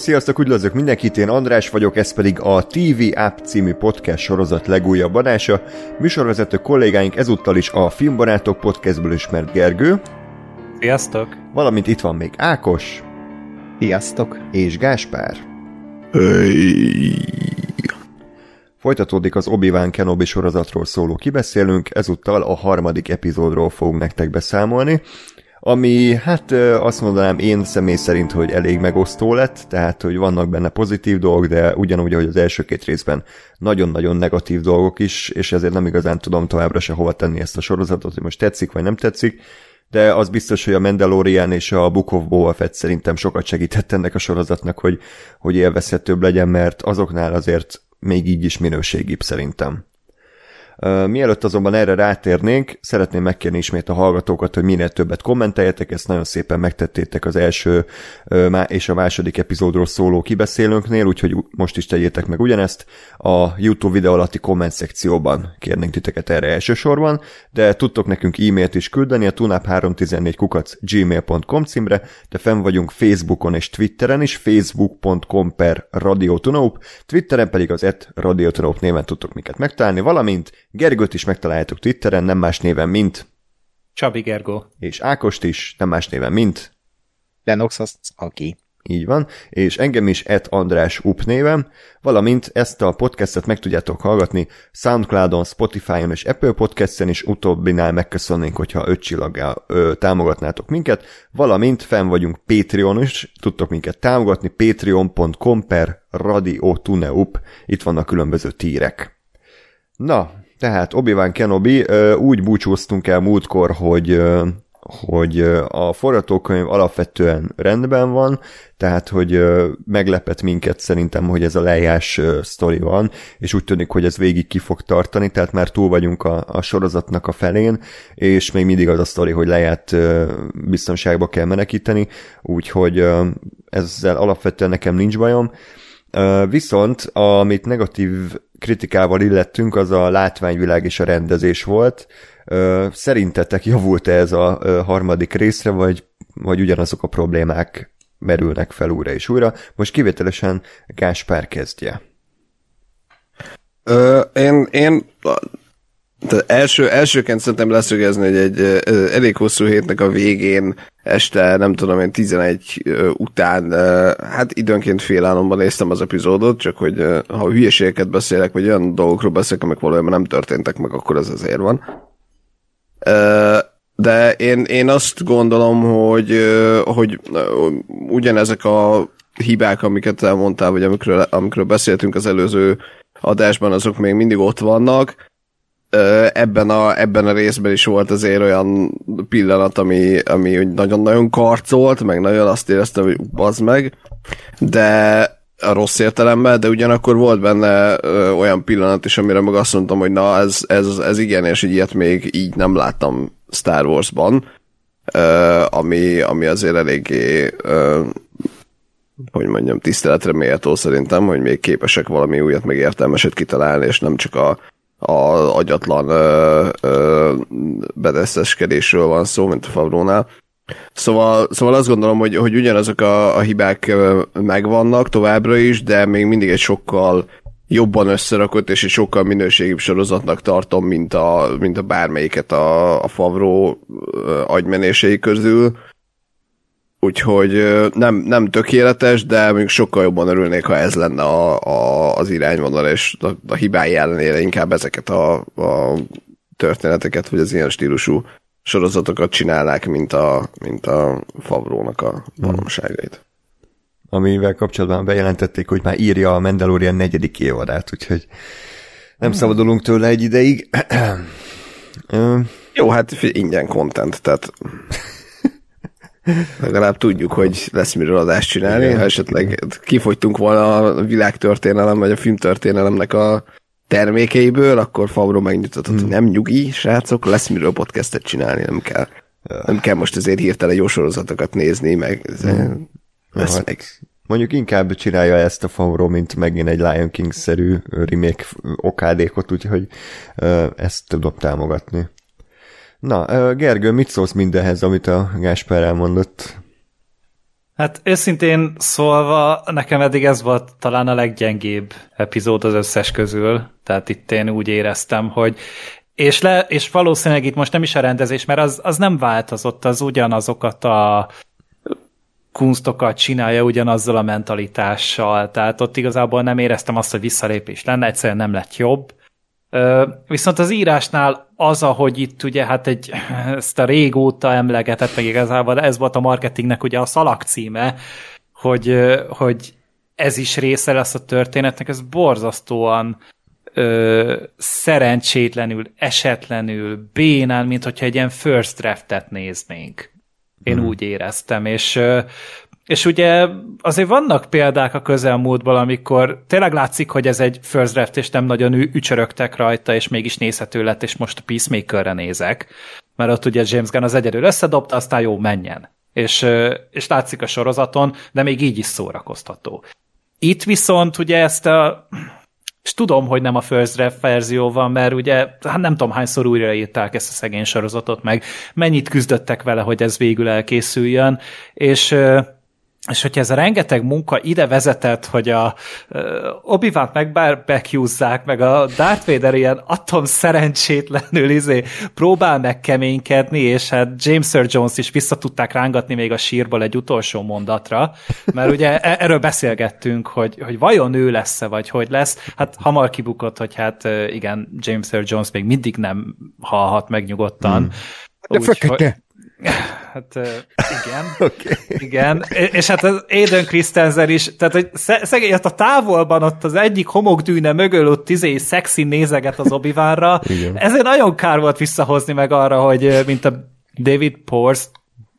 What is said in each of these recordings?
Sziasztok, üdvözlök mindenkit, én András vagyok, ez pedig a TV App című podcast sorozat legújabb adása. Műsorvezető kollégáink ezúttal is a Filmbarátok podcastből ismert Gergő. Sziasztok! Valamint itt van még Ákos. Sziasztok! És Gáspár. Hey. Folytatódik az Obi-Wan Kenobi sorozatról szóló kibeszélünk, ezúttal a harmadik epizódról fogunk nektek beszámolni ami hát azt mondanám én személy szerint, hogy elég megosztó lett, tehát hogy vannak benne pozitív dolgok, de ugyanúgy, ahogy az első két részben nagyon-nagyon negatív dolgok is, és ezért nem igazán tudom továbbra se hova tenni ezt a sorozatot, hogy most tetszik vagy nem tetszik, de az biztos, hogy a Mandalorian és a Book of Boba Fett szerintem sokat segített ennek a sorozatnak, hogy, hogy élvezhetőbb legyen, mert azoknál azért még így is minőségibb szerintem. Mielőtt azonban erre rátérnénk, szeretném megkérni ismét a hallgatókat, hogy minél többet kommenteljetek, ezt nagyon szépen megtettétek az első és a második epizódról szóló kibeszélőnknél, úgyhogy most is tegyétek meg ugyanezt. A YouTube videó alatti komment szekcióban kérnénk titeket erre elsősorban, de tudtok nekünk e-mailt is küldeni a tunap314 kukac gmail.com címre, de fenn vagyunk Facebookon és Twitteren is, facebook.com per radiotunaup, Twitteren pedig az et radiotunaup néven tudtok minket megtalálni, valamint Gergőt is megtaláljátok Twitteren, nem más néven, mint... Csabi Gergó. És Ákost is, nem más néven, mint... Lenox az aki. Így van, és engem is et András Up névem, valamint ezt a podcastet meg tudjátok hallgatni Soundcloudon, Spotify-on és Apple Podcast-en is, utóbbinál megköszönnénk, hogyha öt csillaggal ö, támogatnátok minket, valamint fenn vagyunk Patreon is, tudtok minket támogatni, patreon.com per radiotuneup, itt vannak különböző tírek. Na, tehát Obi-Wan Kenobi, úgy búcsúztunk el múltkor, hogy hogy a forgatókönyv alapvetően rendben van, tehát, hogy meglepett minket szerintem, hogy ez a lejás sztori van, és úgy tűnik, hogy ez végig ki fog tartani, tehát már túl vagyunk a, a sorozatnak a felén, és még mindig az a sztori, hogy leját biztonságba kell menekíteni, úgyhogy ezzel alapvetően nekem nincs bajom. Viszont, amit negatív kritikával illettünk, az a látványvilág és a rendezés volt. Szerintetek javult-e ez a harmadik részre, vagy, vagy ugyanazok a problémák merülnek fel újra és újra? Most kivételesen Gáspár kezdje. Ö, én, én de első, elsőként szerintem leszögezni, hogy egy elég hosszú hétnek a végén, este nem tudom én 11 után, hát időnként félálomban néztem az epizódot, csak hogy ha hülyeségeket beszélek, vagy olyan dolgokról beszélek, amik valójában nem történtek meg, akkor ez azért van. De én, én azt gondolom, hogy, hogy ugyanezek a hibák, amiket elmondtál, vagy amikről, amikről beszéltünk az előző adásban, azok még mindig ott vannak, ebben a, ebben a részben is volt azért olyan pillanat, ami, ami nagyon-nagyon karcolt, meg nagyon azt éreztem, hogy bazd meg, de a rossz értelemben, de ugyanakkor volt benne ö, olyan pillanat is, amire meg azt mondtam, hogy na, ez, ez, ez igen, és ilyet még így nem láttam Star Wars-ban, ö, ami, ami azért eléggé ö, hogy mondjam, tiszteletre méltó szerintem, hogy még képesek valami újat meg értelmeset kitalálni, és nem csak a a agyatlan ö, ö, bedeszeskedésről van szó, mint a Favrónál. Szóval, szóval azt gondolom, hogy, hogy ugyanazok a, a hibák megvannak továbbra is, de még mindig egy sokkal jobban összerakott és egy sokkal minőségibb sorozatnak tartom, mint a, mint a bármelyiket a, a Favró agymenései közül. Úgyhogy nem, nem tökéletes, de még sokkal jobban örülnék, ha ez lenne a, a, az irányvonal, és a, a hibái ellenére inkább ezeket a, a történeteket, vagy az ilyen stílusú sorozatokat csinálnák, mint a, mint a Favrónak a valóságait. Amivel kapcsolatban bejelentették, hogy már írja a Mandalorian negyedik évadát, úgyhogy nem szabadulunk tőle egy ideig. Jó, hát ingyen content, tehát Legalább tudjuk, hogy lesz miről adást csinálni, Igen. ha esetleg kifogytunk volna a világtörténelem, vagy a filmtörténelemnek a termékeiből, akkor Favro megnyugtatott, hmm. hogy nem nyugi, srácok, lesz miről podcastet csinálni, nem kell. Nem kell most azért hirtelen jó sorozatokat nézni, meg hmm. lesz hát, meg. Mondjuk inkább csinálja ezt a Favro, mint megint egy Lion King-szerű remake okádékot, úgyhogy ezt tudom támogatni. Na, Gergő, mit szólsz mindenhez, amit a Gáspár elmondott? Hát őszintén szólva, nekem eddig ez volt talán a leggyengébb epizód az összes közül, tehát itt én úgy éreztem, hogy és, le, és valószínűleg itt most nem is a rendezés, mert az, az nem változott, az ugyanazokat a kunstokat csinálja ugyanazzal a mentalitással, tehát ott igazából nem éreztem azt, hogy visszalépés lenne, egyszerűen nem lett jobb. Viszont az írásnál az, ahogy itt ugye hát egy, ezt a régóta emlegetett, meg igazából ez volt a marketingnek ugye a szalak címe, hogy, hogy ez is része lesz a történetnek, ez borzasztóan ö, szerencsétlenül, esetlenül, bénán, mint hogyha egy ilyen first draftet néznénk. Én hmm. úgy éreztem, és és ugye azért vannak példák a közelmúltból, amikor tényleg látszik, hogy ez egy first draft, és nem nagyon ücsörögtek rajta, és mégis nézhető lett, és most a Peacemakerre nézek. Mert ott ugye James Gunn az egyedül összedobta, aztán jó, menjen. És, és látszik a sorozaton, de még így is szórakoztató. Itt viszont ugye ezt a és tudom, hogy nem a first draft verzió van, mert ugye hát nem tudom hányszor újraírták ezt a szegény sorozatot, meg mennyit küzdöttek vele, hogy ez végül elkészüljön, és és hogyha ez a rengeteg munka ide vezetett, hogy a uh, obi wan megbarbecúzzák, meg a Darth Vader ilyen atom szerencsétlenül izé próbál megkeménykedni, és hát James Earl Jones is vissza tudták rángatni még a sírból egy utolsó mondatra, mert ugye e- erről beszélgettünk, hogy, hogy vajon ő lesz-e, vagy hogy lesz. Hát hamar kibukott, hogy hát igen, James Earl Jones még mindig nem halhat meg nyugodtan. Hmm. De Úgy, hogy... Hát igen. okay. Igen. És hát az Aiden Christensen is, tehát hogy szegény ott a távolban ott az egyik homokdűne mögül ott izé szexi nézeget az obi Ezért nagyon kár volt visszahozni meg arra, hogy mint a David Porst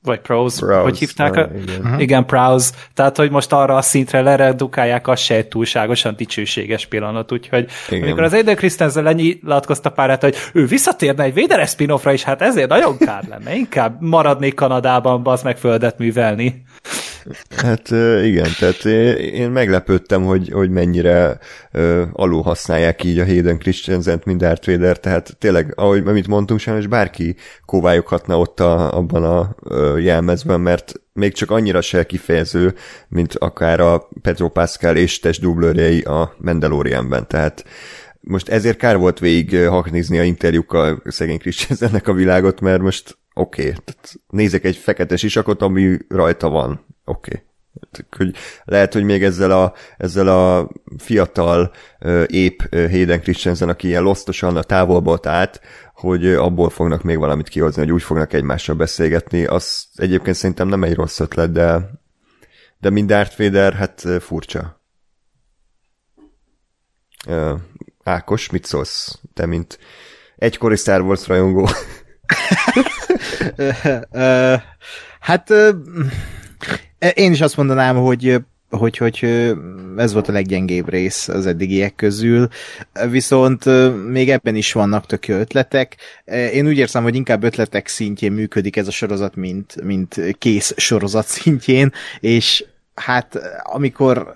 vagy Prose, Prowse, hogy hívták? A... Igen. Uh-huh. igen, Prowse. Tehát, hogy most arra a szintre leredukálják, az se egy túlságosan dicsőséges pillanat, úgyhogy igen. amikor az Aiden Christensen lenyilatkozta párát, hogy ő visszatérne egy Véderes spin is, hát ezért nagyon kár lenne. Inkább maradnék Kanadában, az meg földet művelni. Hát igen, tehát én meglepődtem, hogy, hogy mennyire alul használják így a Hayden Christensen-t, mint Darth Vader, tehát tényleg, ahogy amit mondtunk, sajnos bárki kóvályoghatna ott a, abban a jelmezben, mert még csak annyira se kifejező, mint akár a Pedro Pascal és testdublőrjei a Mandalorianben, tehát most ezért kár volt végig haknizni a interjúkkal szegény Christensennek a világot, mert most oké, okay, nézek egy fekete sisakot, ami rajta van, oké. Okay. Lehet, hogy még ezzel a, ezzel a fiatal, épp Hayden Christensen, aki ilyen losztosan a távolból állt, hogy abból fognak még valamit kihozni, hogy úgy fognak egymással beszélgetni. Az egyébként szerintem nem egy rossz ötlet, de, de mind Darth Vader, hát furcsa. Ákos, mit szólsz? Te, mint egykori Star Wars rajongó. hát én is azt mondanám, hogy hogy, hogy ez volt a leggyengébb rész az eddigiek közül, viszont még ebben is vannak tök ötletek. Én úgy érzem, hogy inkább ötletek szintjén működik ez a sorozat, mint, mint kész sorozat szintjén, és hát amikor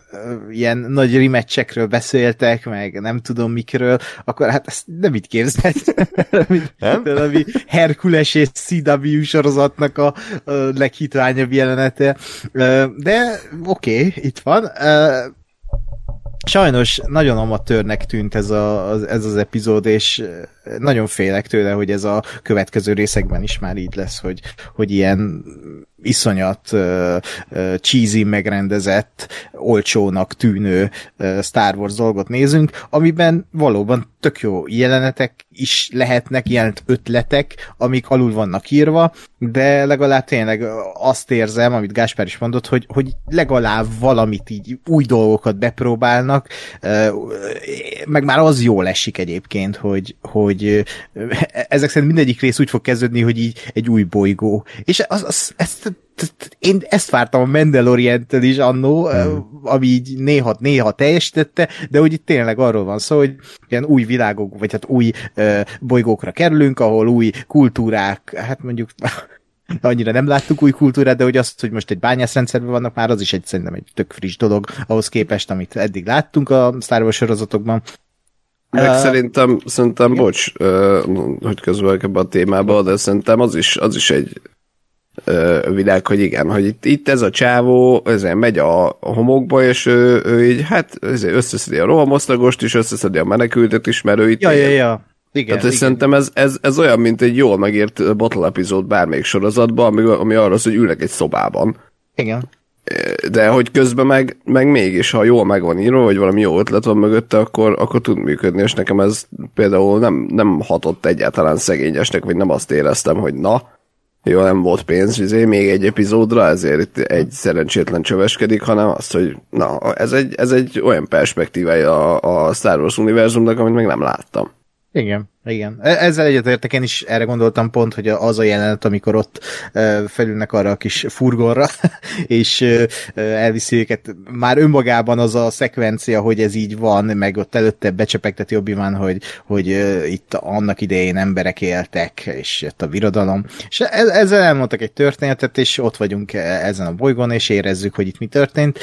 ilyen nagy rematchekről beszéltek, meg nem tudom mikről, akkor hát ezt nem itt képzelt. nem? ami Herkules és CW sorozatnak a, a leghitványabb jelenete. De oké, okay, itt van. Sajnos nagyon amatőrnek tűnt ez, a, ez az epizód, és nagyon félek tőle, hogy ez a következő részekben is már így lesz, hogy, hogy ilyen iszonyat uh, cheesy megrendezett, olcsónak tűnő uh, Star Wars dolgot nézünk, amiben valóban tök jó jelenetek is lehetnek, jelent ötletek, amik alul vannak írva, de legalább tényleg azt érzem, amit Gáspár is mondott, hogy, hogy legalább valamit így új dolgokat bepróbálnak, meg már az jól esik egyébként, hogy, hogy ezek szerint mindegyik rész úgy fog kezdődni, hogy így egy új bolygó. És az, az, ezt én ezt vártam a mandalorian is annó, hmm. ami így néha, néha teljesítette, de hogy itt tényleg arról van szó, hogy ilyen új világok, vagy hát új uh, bolygókra kerülünk, ahol új kultúrák, hát mondjuk annyira nem láttuk új kultúrát, de hogy azt, hogy most egy bányászrendszerben vannak, már az is egy szerintem egy tök friss dolog ahhoz képest, amit eddig láttunk a Star Wars sorozatokban. Meg uh, szerintem, szerintem, igen. bocs, uh, hogy közben ebbe a témába, de szerintem az is, az is egy ö, világ, hogy igen, hogy itt, itt ez a csávó, ezért megy a, homokba, és ő, ő így, hát összeszedi a rohamosztagost is, összeszedi a menekültet is, mert ő itt Ja, ja, él. ja. Igen, Tehát igen. szerintem ez, ez, ez olyan, mint egy jól megírt bottle epizód bármelyik sorozatban, ami, ami szól, hogy ülnek egy szobában. igen. De hogy közben meg, meg mégis, ha jól meg van írva, vagy valami jó ötlet van mögötte, akkor, akkor tud működni, és nekem ez például nem, nem hatott egyáltalán szegényesnek, vagy nem azt éreztem, hogy na, jó, nem volt pénz, izé, még egy epizódra, ezért itt egy szerencsétlen csöveskedik, hanem azt, hogy na, ez egy, ez egy olyan perspektívája a, a Star Wars univerzumnak, amit még nem láttam. Igen, igen. E- Ezzel egyetértek, én is erre gondoltam pont, hogy az a jelenet, amikor ott ö, felülnek arra a kis furgonra, és ö, elviszi őket. Már önmagában az a szekvencia, hogy ez így van, meg ott előtte becsepegteti obi hogy, hogy ö, itt annak idején emberek éltek, és jött a birodalom. És e- ezzel elmondtak egy történetet, és ott vagyunk e- ezen a bolygón, és érezzük, hogy itt mi történt.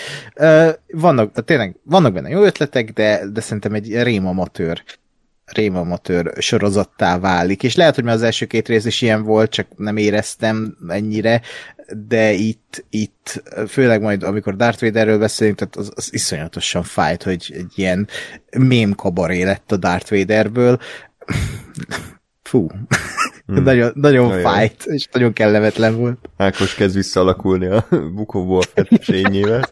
Vannak, tényleg, vannak benne jó ötletek, de, de szerintem egy rémamatőr rémamatőr sorozattá válik, és lehet, hogy már az első két rész is ilyen volt, csak nem éreztem ennyire, de itt, itt főleg majd, amikor Darth Vaderről beszélünk, tehát az, az iszonyatosan fájt, hogy egy ilyen mém kabaré lett a Darth Vaderből. Fú, hmm. nagyon, nagyon Jaj, fájt, és nagyon kellemetlen volt. Ákos kezd visszaalakulni a bukóból a fényével.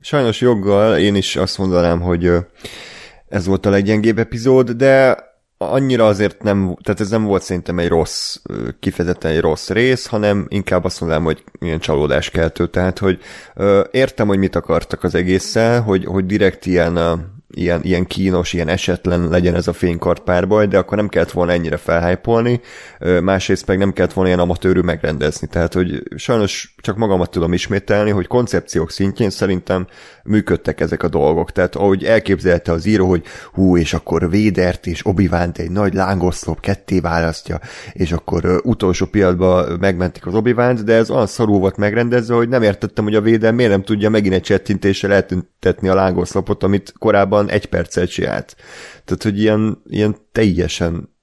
Sajnos joggal én is azt mondanám, hogy ez volt a leggyengébb epizód, de annyira azért nem, tehát ez nem volt szerintem egy rossz, kifejezetten egy rossz rész, hanem inkább azt mondanám, hogy ilyen csalódáskeltő, tehát hogy ö, értem, hogy mit akartak az egésszel, hogy, hogy direkt ilyen, ilyen, ilyen kínos, ilyen esetlen legyen ez a fénykart párbaj, de akkor nem kellett volna ennyire felhájpolni, másrészt meg nem kellett volna ilyen amatőrű megrendezni. Tehát, hogy sajnos csak magamat tudom ismételni, hogy koncepciók szintjén szerintem működtek ezek a dolgok. Tehát ahogy elképzelte az író, hogy hú, és akkor Védert és obi egy nagy lángoszlop ketté választja, és akkor utolsó pillanatban megmentik az obi de ez olyan szarul volt megrendezve, hogy nem értettem, hogy a Véder miért nem tudja megint egy csettintéssel eltüntetni a lángoszlopot, amit korábban egy perccel csinált. Tehát, hogy ilyen, ilyen teljesen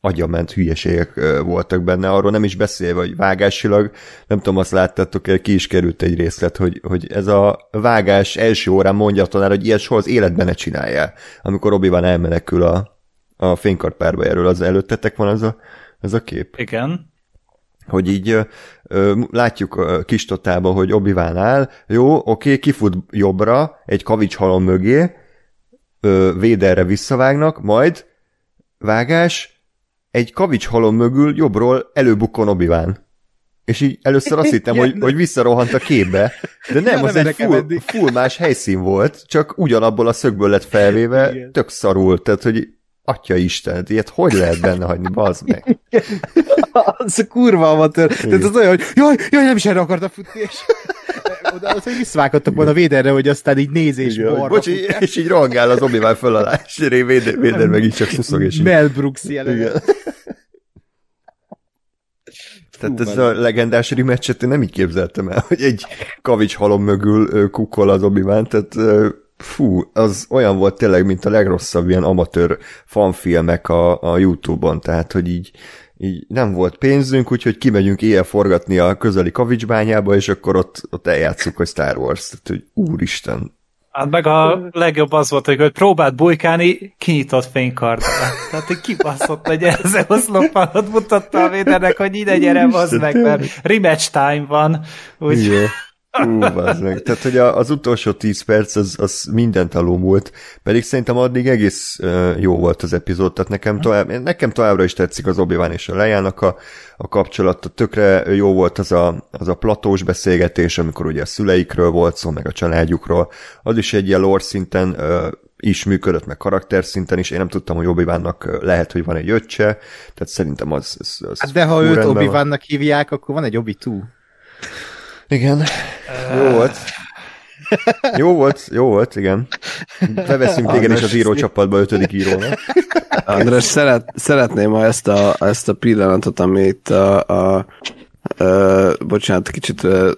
agyament hülyeségek voltak benne, arról nem is beszélve, hogy vágásilag, nem tudom, azt láttátok el, ki is került egy részlet, hogy, hogy ez a vágás első órán mondja a tanár, hogy ilyet soha az életben ne csináljál, amikor obi van elmenekül a, a fénykart párbajáról, az előttetek van ez a, ez a kép Igen. hogy így ö, látjuk ö, kis totálba, hogy obi áll, jó, oké, kifut jobbra, egy kavics halom mögé, ö, véderre visszavágnak, majd vágás, egy kavics halom mögül jobbról előbukkon obi És így először azt hittem, hogy, hogy visszarohant a képbe, de nem, Ja, az nem egy full, full más helyszín volt, csak ugyanabból a szögből lett felvéve, Igen. tök szarul, tehát hogy atya Isten, ilyet hogy lehet benne hagyni, bazd meg. az kurva amatőr. Tehát az olyan, hogy jaj, jaj, nem is erre akarta futni, és oda az, hogy visszavághattak volna Véderre, hogy aztán így nézés Igen, hogy balra bocs, és így rohangál az obi föl alá, és Véder, Véder meg így csak szuszog, és így. Mel Brooks jelenet. Igen. Tehát ez a legendás rematchet én nem így képzeltem el, hogy egy kavics halom mögül kukkol az obi tehát fú, az olyan volt tényleg, mint a legrosszabb ilyen amatőr fanfilmek a, a Youtube-on, tehát hogy így, így nem volt pénzünk, úgyhogy kimegyünk éjjel forgatni a közeli kavicsbányába, és akkor ott, ott eljátszuk a Star Wars, tehát hogy úristen, Hát meg a legjobb az volt, hogy próbált bujkálni, kinyitott fénykarddal. Tehát, hogy kibaszott egy ezzel oszloppalot mutatta a védernek, hogy ide gyere, az meg, mert rematch time van. Úgy, Igen. Ú, meg. Tehát, hogy az utolsó 10 perc az, az mindent alulmúlt, pedig szerintem addig egész jó volt az epizód, tehát nekem, tovább, nekem továbbra is tetszik az obi és a lejának a, a kapcsolata, tökre jó volt az a, az a platós beszélgetés, amikor ugye a szüleikről volt szó, meg a családjukról, az is egy ilyen lore szinten is működött, meg karakter szinten is, én nem tudtam, hogy obi lehet, hogy van egy öccse, tehát szerintem az, az, az Hát de ha őt obi hívják, akkor van egy obi two. Igen. Jó volt. Jó volt, jó volt, igen. Beveszünk téged is az írócsapatba ötödik írónak. András, szeret, szeretném, ha ezt a, ezt a pillanatot, amit a, a, a bocsánat, kicsit ö,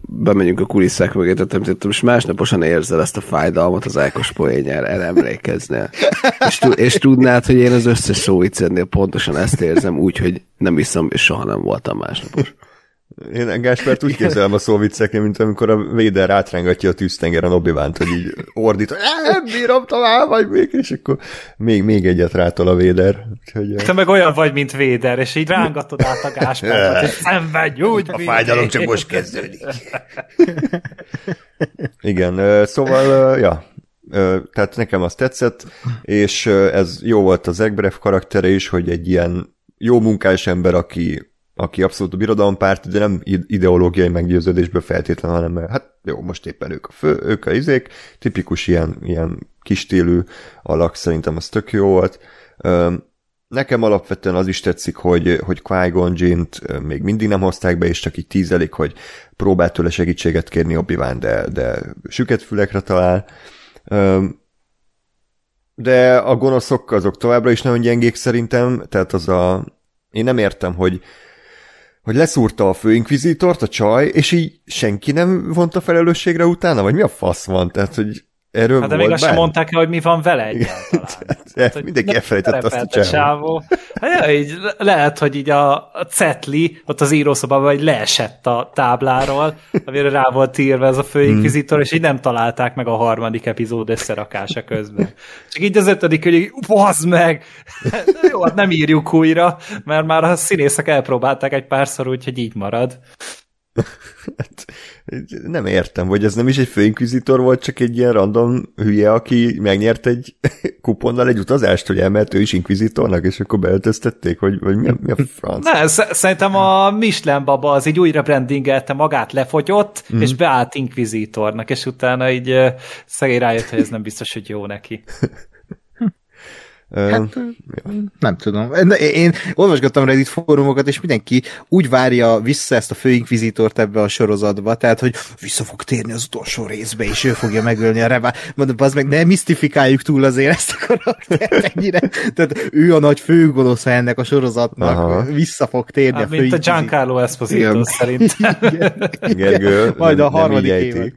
bemegyünk a kulisszák mögé, tehát és másnaposan érzel ezt a fájdalmat az Ákos poénjára, emlékeznél. És, és tudnád, hogy én az összes szóvicednél pontosan ezt érzem, úgyhogy nem iszom, és soha nem voltam másnapos. Én Gáspert úgy képzelem a szóvicceknél, mint amikor a Véder átrángatja a tűztengeren obi hogy így ordít, hogy nem bírom tovább, vagy még, és akkor még, még egyet rátol a Véder. Úgyhogy, Te meg olyan vagy, mint Véder, és így rángatod át a Gáspert, és szenvedj úgy, A fájdalom csak most kezdődik. Igen, szóval, ja, tehát nekem az tetszett, és ez jó volt az Egbref karaktere is, hogy egy ilyen jó munkás ember, aki aki abszolút a birodalompárt, de nem ideológiai meggyőződésből feltétlenül, hanem hát jó, most éppen ők a fő, ők a izék, tipikus ilyen, ilyen kistílű alak, szerintem az tök jó volt. Nekem alapvetően az is tetszik, hogy, hogy Qui-Gon még mindig nem hozták be, és csak így tízelik, hogy próbált tőle segítséget kérni obi de, de süket fülekre talál. De a gonoszok azok továbbra is nagyon gyengék szerintem, tehát az a... Én nem értem, hogy hogy leszúrta a főinkvizitort, a csaj, és így senki nem vonta felelősségre utána, vagy mi a fasz van? Tehát, hogy Erről hát de még azt sem mondták el, hogy mi van vele egyáltalán. hát, mindenki elfelejtett azt a csávó. Hát, ja, így lehet, hogy így a, a cetli, ott az írószobában, vagy leesett a tábláról, amire rá volt írva ez a főinkvizitor, hmm. és így nem találták meg a harmadik epizód összerakása közben. Csak így az ötödik, hogy így, meg! Jó, hát nem írjuk újra, mert már a színészek elpróbálták egy párszor, úgyhogy így marad. Nem értem, hogy ez nem is egy főinkvizitor volt, csak egy ilyen random hülye, aki megnyert egy kuponnal egy utazást, hogy elmehet ő is inkvizitornak, és akkor beöltöztették, hogy, hogy mi, a, mi a franc? Ne, szerintem a Michelin baba az így újra brandingelte magát, lefogyott, mm. és beállt inkvizitornak, és utána így szegény rájött, hogy ez nem biztos, hogy jó neki. Hát, nem tudom. Én olvasgattam Reddit fórumokat, és mindenki úgy várja vissza ezt a főinkvizitort ebbe a sorozatba, tehát, hogy vissza fog térni az utolsó részbe, és ő fogja megölni a rebá. Mondom, az meg ne misztifikáljuk túl azért ezt a karaktert ennyire. Tehát ő a nagy főgonosz ennek a sorozatnak, Aha. vissza fog térni hát, a Mint a Giancarlo Esposito szerintem. Gergő, Majd a harmadik évad.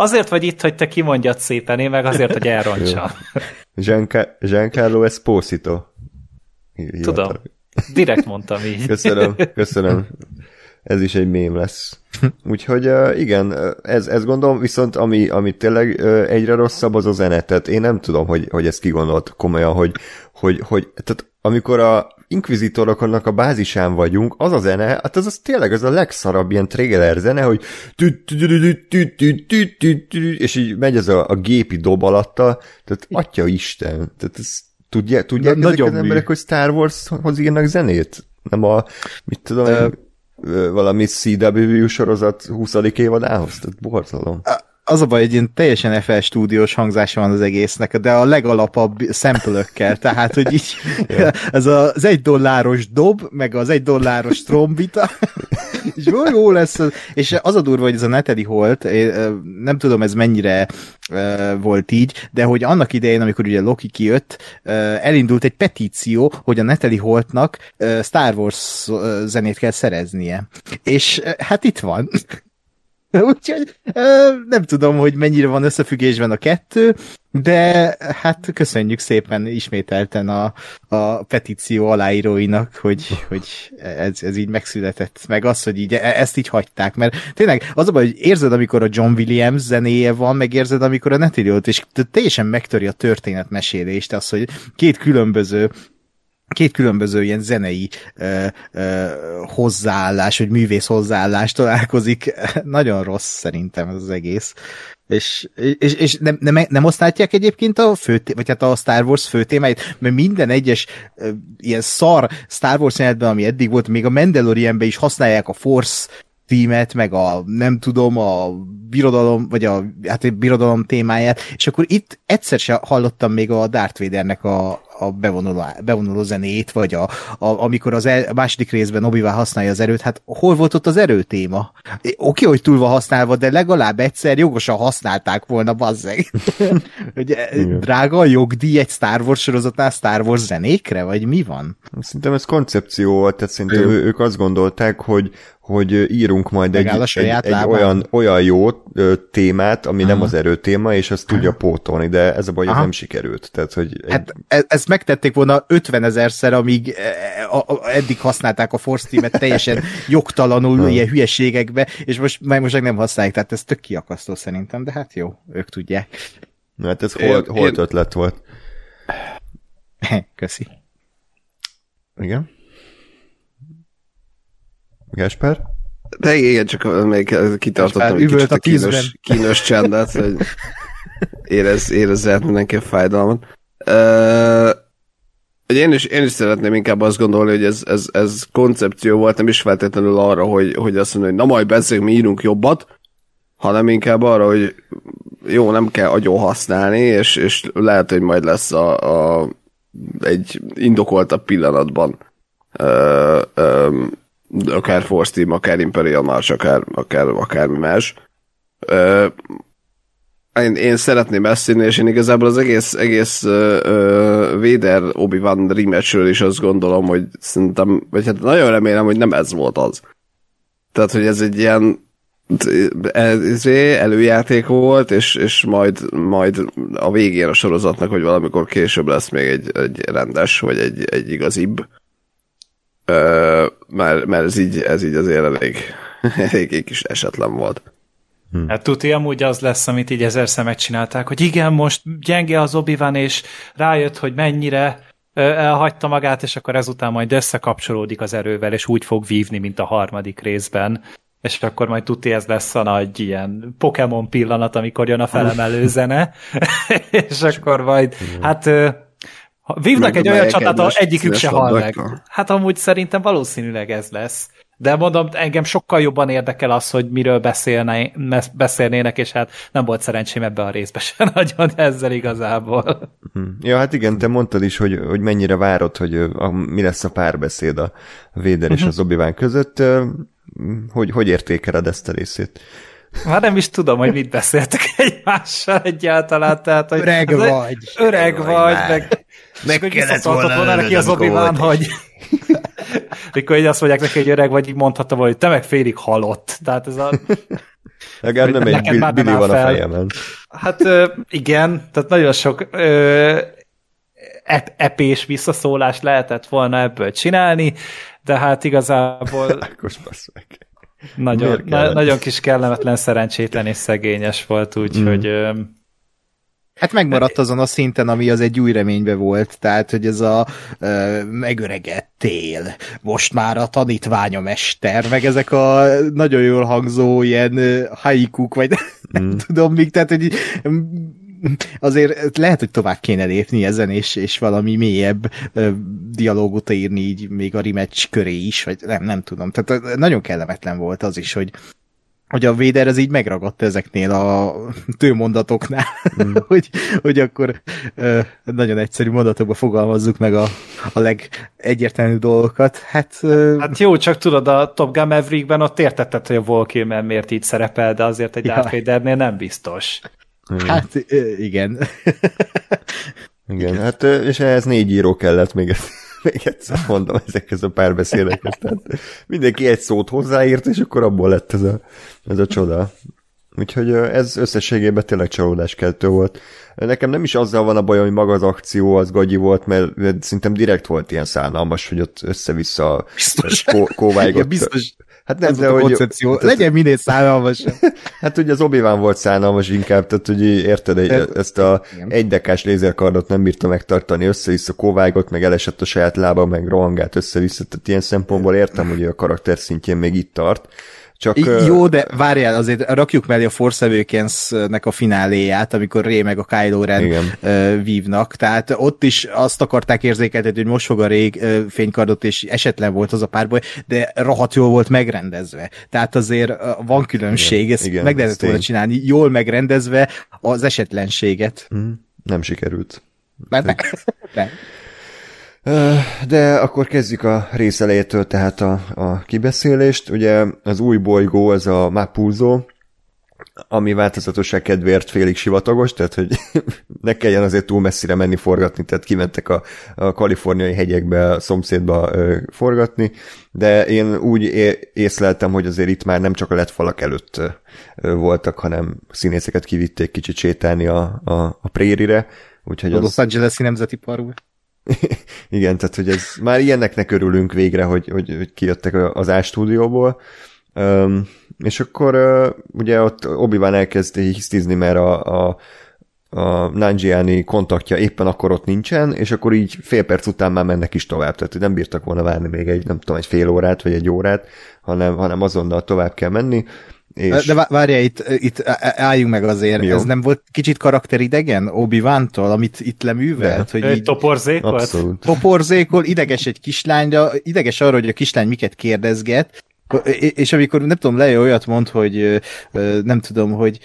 Azért vagy itt, hogy te kimondjad szépen, én meg azért, hogy elrontsam. Giancarlo Esposito. Tudom. Direkt mondtam így. Köszönöm, köszönöm. Ez is egy mém lesz. Úgyhogy igen, ez, ez gondolom, viszont ami, ami tényleg egyre rosszabb, az a zene. Tehát én nem tudom, hogy, hogy ezt kigondolt komolyan, hogy, hogy, hogy tehát amikor a inkvizitoroknak a bázisán vagyunk, az a zene, hát az, az tényleg az a legszarabb ilyen trailer zene, hogy és így megy ez a, a gépi dob alatta, tehát atya Isten, tehát ez tudja, tudják Na, ezek az emberek, hogy Star Wars-hoz írnak zenét? Nem a, mit tudom, uh, valami CW sorozat 20. évadához? Tehát borzalom az a baj, ilyen teljesen FL stúdiós hangzása van az egésznek, de a legalapabb szempölökkel, tehát, hogy így ez az egy dolláros dob, meg az egy dolláros trombita, és jó, jó lesz, és az a durva, hogy ez a Neteli Holt, nem tudom ez mennyire volt így, de hogy annak idején, amikor ugye Loki kijött, elindult egy petíció, hogy a Neteli Holtnak Star Wars zenét kell szereznie. És hát itt van. Úgyhogy nem tudom, hogy mennyire van összefüggésben a kettő, de hát köszönjük szépen ismételten a, a petíció aláíróinak, hogy, hogy ez, ez így megszületett, meg az, hogy így e, ezt így hagyták, mert tényleg az a baj, hogy érzed, amikor a John Williams zenéje van, meg érzed, amikor a Netiriot, és teljesen megtöri a történetmesélést, az, hogy két különböző két különböző ilyen zenei ö, ö, hozzáállás, vagy művész hozzáállás találkozik. Nagyon rossz szerintem ez az egész. És, és, és nem, nem, nem osztálják egyébként a fő, vagy hát a Star Wars fő témáit, mert minden egyes ö, ilyen szar Star Wars jelenetben, ami eddig volt, még a Mandalorianben is használják a Force tímet, meg a nem tudom, a birodalom, vagy a, hát a birodalom témáját, és akkor itt egyszer sem hallottam még a Darth Vadernek a, a bevonuló, bevonuló zenét, vagy a, a, amikor az el, a második részben obi használja az erőt, hát hol volt ott az erőtéma? Oké, okay, hogy túl van használva, de legalább egyszer jogosan használták volna, bazzeg. Ugye, drága a jogdíj egy Star Wars sorozatnál Star Wars zenékre, vagy mi van? Szerintem ez koncepció volt, tehát szerintem ő. ők azt gondolták, hogy, hogy írunk majd egy, egy, egy olyan, olyan jó témát, ami Aha. nem az erőtéma, és azt tudja pótolni, de ez a baj, ez nem sikerült. Tehát, hogy egy... Hát e, ezt megtették volna 50 ezerszer, amíg e, a, eddig használták a Force Team-et teljesen jogtalanul ilyen hülyeségekbe, és most, meg most nem használják, tehát ez tök kiakasztó szerintem, de hát jó, ők tudják. Hát ez holt, holt ötlet volt. Köszi. Igen? Gásper? De igen, csak még kitartottam egy kicsit a kínos, kínos csendet, hogy érez, érezze mindenki a fájdalmat. Uh, én is, én is szeretném inkább azt gondolni, hogy ez, ez, ez koncepció volt, nem is feltétlenül arra, hogy, hogy azt mondja, hogy na majd beszéljünk, mi írunk jobbat, hanem inkább arra, hogy jó, nem kell agyon használni, és, és lehet, hogy majd lesz a, a egy indokoltabb pillanatban ö, ö, akár Force Team, akár Imperial March, akár, akár akármi más. Ö, én, én szeretném ezt színni, és én igazából az egész, egész ö, Vader Obi-Wan rematchről is azt gondolom, hogy szerintem, vagy hát nagyon remélem, hogy nem ez volt az. Tehát, hogy ez egy ilyen ez előjáték volt, és, és majd, majd a végén a sorozatnak, hogy valamikor később lesz még egy, egy rendes, vagy egy, egy igazibb. Mert, mert ez így, ez így azért elég, elég kis esetlen volt. Hm. Hát tuti amúgy az lesz, amit így ezerszer megcsinálták, hogy igen, most gyenge az obi és rájött, hogy mennyire elhagyta magát, és akkor ezután majd összekapcsolódik az erővel, és úgy fog vívni, mint a harmadik részben és akkor majd tuti ez lesz a nagy ilyen Pokémon pillanat, amikor jön a felemelő zene, és akkor majd, hát vívnak egy olyan csatát, ahol egyikük se hal meg. Hát amúgy szerintem valószínűleg ez lesz. De mondom, engem sokkal jobban érdekel az, hogy miről beszélne, beszélnének, és hát nem volt szerencsém ebbe a részbe se nagyon ezzel igazából. Hm. Ja, hát igen, te mondtad is, hogy, hogy mennyire várod, hogy a, mi lesz a párbeszéd a Véder és mhm. az obi között hogy, hogy értékeled ezt a részét? Már nem is tudom, hogy mit beszéltek egymással egyáltalán. Tehát, hogy öreg vagy. Öreg vagy, vagy meg, meg kellett volna neki az obi hogy mikor így azt mondják neki, hogy öreg vagy, így mondhatta volna, hogy te meg félig halott. Tehát ez a... Legalább nem egy billi van fel. a fejemen. Hát igen, tehát nagyon sok ö, ep epés visszaszólást lehetett volna ebből csinálni, de hát igazából... Ákos meg. Nagyon, na, nagyon kis kellemetlen, szerencsétlen és szegényes volt, úgyhogy... Mm. Hát megmaradt azon a szinten, ami az egy új reménybe volt, tehát, hogy ez a ö, megöregett tél, most már a tanítványa mester, meg ezek a nagyon jól hangzó ilyen haikuk, vagy mm. nem tudom még, tehát, hogy azért lehet, hogy tovább kéne lépni ezen, és, és valami mélyebb ö, dialógot írni így még a rematch köré is, vagy nem, nem tudom. Tehát nagyon kellemetlen volt az is, hogy hogy a Véder ez így megragadt ezeknél a tőmondatoknál, mm. hogy, hogy akkor ö, nagyon egyszerű mondatokba fogalmazzuk meg a, a legegyértelműbb dolgokat. Hát, ö... hát jó, csak tudod, a Top Gun Maverickben ott értetted, hogy a Volkilmer miért így szerepel, de azért egy Darth Vadernél nem biztos. Hát igen. igen, hát és ehhez négy író kellett még ezt még egyszer mondom ezekhez a párbeszédekhez. Tehát mindenki egy szót hozzáírt, és akkor abból lett ez a, ez a csoda. Úgyhogy ez összességében tényleg csalódáskeltő volt. Nekem nem is azzal van a baj, hogy maga az akció az gagyi volt, mert szerintem direkt volt ilyen szánalmas, hogy ott össze-vissza kóválygot. biztos, Hát nem, de hogy... Koncepció. Hát Legyen minél szánalmas. hát ugye az obi volt szánalmas inkább, tehát hogy érted, egy, ezt a egydekás lézerkardot nem bírta megtartani, össze-vissza kovágott, meg elesett a saját lába, meg rohangált össze-vissza, tehát ilyen szempontból értem, hogy a karakter szintjén még itt tart. Csak, Jó, de várjál, azért rakjuk mellé a Force Awakens-nek a fináléját, amikor Ré meg a Kylo Ren igen. vívnak, tehát ott is azt akarták érzékeltetni, hogy most fog a rég fénykardot, és esetlen volt az a párbaj, de rohadt jól volt megrendezve. Tehát azért van különbség, igen, ezt igen, meg lehetett volna csinálni, jól megrendezve az esetlenséget. Mhm. Nem sikerült. Nem, nem. De akkor kezdjük a rész elejétől, tehát a, a kibeszélést. Ugye az új bolygó, az a Mapuzzo, ami változatosság kedvéért félig sivatagos, tehát hogy ne kelljen azért túl messzire menni forgatni, tehát kimentek a, a kaliforniai hegyekbe, a szomszédba ö, forgatni, de én úgy é- észleltem, hogy azért itt már nem csak a lett falak előtt ö, voltak, hanem színészeket kivitték kicsit sétálni a, a, a prérire, úgyhogy A az... Los Angeles-i Nemzeti Parkba. Igen, tehát hogy ez már ilyeneknek örülünk végre, hogy, hogy, hogy kijöttek az A stúdióból. Um, és akkor uh, ugye ott Obi-Wan elkezd hisztizni, mert a, a, a Nanjiani kontaktja éppen akkor ott nincsen, és akkor így fél perc után már mennek is tovább, tehát nem bírtak volna várni még egy, nem tudom, egy fél órát, vagy egy órát, hanem, hanem azonnal tovább kell menni. És... De vá- várja, itt, itt álljunk meg azért, Jó. ez nem volt kicsit karakteridegen obi tól amit itt leművelt? Hogy Egy így toporzék volt? Abszolút. toporzékol, ideges egy kislányra, ideges arra, hogy a kislány miket kérdezget, és amikor nem tudom, Leia olyat mond, hogy nem tudom, hogy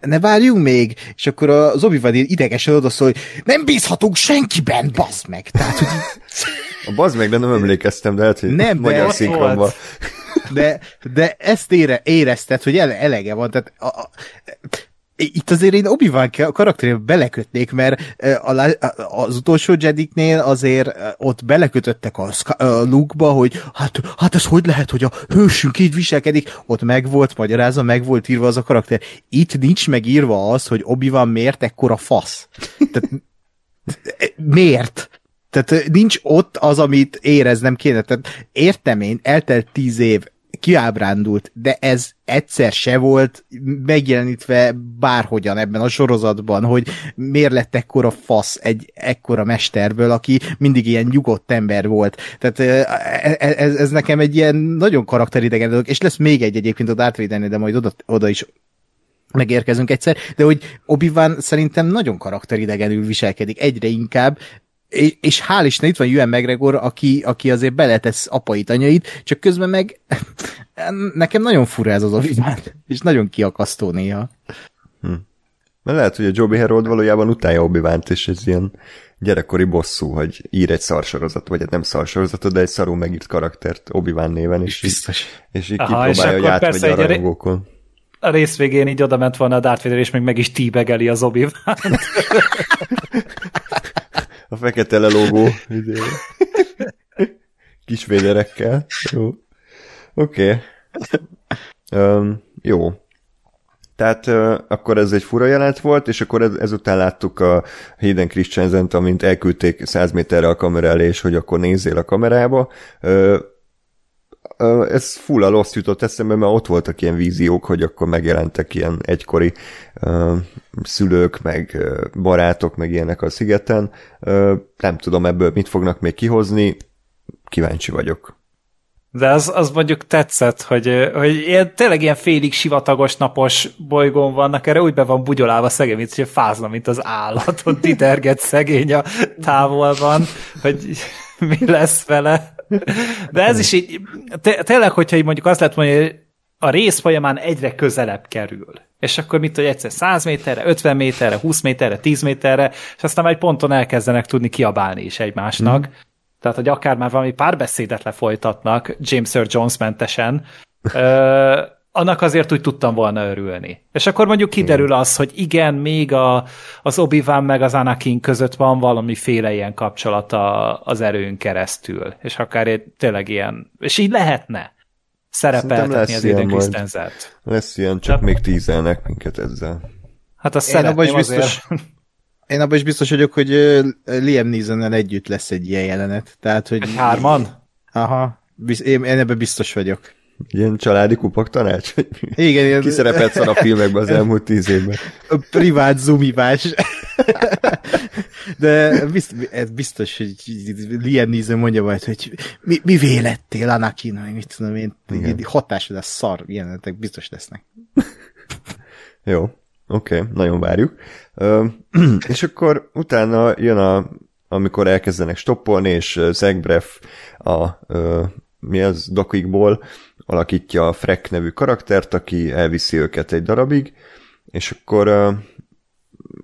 ne várjunk még, és akkor az obi idegesen odaszól, hogy nem bízhatunk senkiben, bazd meg! Tehát, hogy A bazd meg, de nem emlékeztem, de lehet, hogy Nem, de magyar ott szinkronban. de, de ezt ére, érezted, hogy ele, elege van, tehát a, a, itt azért én Obi-Wan karakterébe belekötnék, mert az utolsó Jediknél azért ott belekötöttek a, a Luke-ba, hogy hát, hát ez hogy lehet, hogy a hősünk így viselkedik, ott meg volt magyarázva, meg volt írva az a karakter. Itt nincs megírva az, hogy Obi-Wan miért ekkora fasz. Tehát, miért? Tehát nincs ott az, amit éreznem kéne. Tehát értem én, eltelt tíz év, kiábrándult, de ez egyszer se volt megjelenítve bárhogyan ebben a sorozatban, hogy miért lett ekkora fasz egy ekkora mesterből, aki mindig ilyen nyugodt ember volt. Tehát ez, ez nekem egy ilyen nagyon karakteridegen dolog, és lesz még egy egyébként Darth Vadernél, de majd oda, oda is megérkezünk egyszer, de hogy obi szerintem nagyon karakteridegenül viselkedik, egyre inkább, és, és hál' Isten itt van Ewan McGregor, aki, aki azért beletesz apait, anyait, csak közben meg nekem nagyon fura ez az obi és nagyon kiakasztó néha. Hm. Mert lehet, hogy a Joby Harold valójában utálja obi és ez ilyen gyerekkori bosszú, hogy ír egy szarsorozat, vagy egy nem szarsorozatot, de egy szarú megírt karaktert obi néven, és, Biztos. így, és így Aha, és kipróbálja, hogy akkor persze átvegye a rajongókon. A rész végén így oda ment volna a Darth Vader, és még meg is tíbegeli az obi A fekete lelógó izé, kis véderekkel. Jó. Oké. Okay. Um, jó. Tehát uh, akkor ez egy fura jelent volt, és akkor ez, ezután láttuk a Hayden christensen amint elküldték 100 méterre a kamera elé, és hogy akkor nézzél a kamerába. Uh, ez full a Lost jutott eszembe, mert ott voltak ilyen víziók, hogy akkor megjelentek ilyen egykori uh, szülők, meg uh, barátok, meg ilyenek a szigeten. Uh, nem tudom ebből mit fognak még kihozni, kíváncsi vagyok. De az, az mondjuk tetszett, hogy, hogy ilyen, tényleg ilyen félig sivatagos napos bolygón vannak, erre úgy be van bugyolálva szegény, mint hogy fázna, mint az állat, ott diderget szegény a távolban, hogy mi lesz vele. De ez is így, té- tényleg, hogyha így mondjuk azt lehet mondani, hogy a rész folyamán egyre közelebb kerül. És akkor mit, hogy egyszer 100 méterre, 50 méterre, 20 méterre, 10 méterre, és aztán egy ponton elkezdenek tudni kiabálni is egymásnak. Mm. Tehát, hogy akár már valami párbeszédet lefolytatnak, James Earl Jones mentesen, ö, annak azért úgy tudtam volna örülni. És akkor mondjuk kiderül az, hogy igen, még a, az obi meg az Anakin között van valamiféle ilyen kapcsolata az erőn keresztül. És akár egy, tényleg ilyen, és így lehetne szerepeltetni az majd. Christensert. Lesz ilyen, csak még tízelnek minket ezzel. Hát azt Én abban is szeretném azért. biztos, én abban is biztos vagyok, hogy Liam neeson együtt lesz egy ilyen jelenet. Tehát, hogy... Hárman? Aha, én ebben biztos vagyok. Ilyen családi kupak tanács? Igen, ilyen Ki szerepelt szar a filmekben az elmúlt tíz évben? a privát zoomivás. De biztos, ez biztos, hogy Liam Neeson mondja majd, hogy mi, mi vélettél, Anakin, vagy mit tudom én, Igen. hatásod a szar jelenetek biztos lesznek. Jó, oké, okay, nagyon várjuk. Ö, és akkor utána jön a, amikor elkezdenek stoppolni, és Braff a, ö, mi az, Dokikból alakítja a Freck nevű karaktert, aki elviszi őket egy darabig, és akkor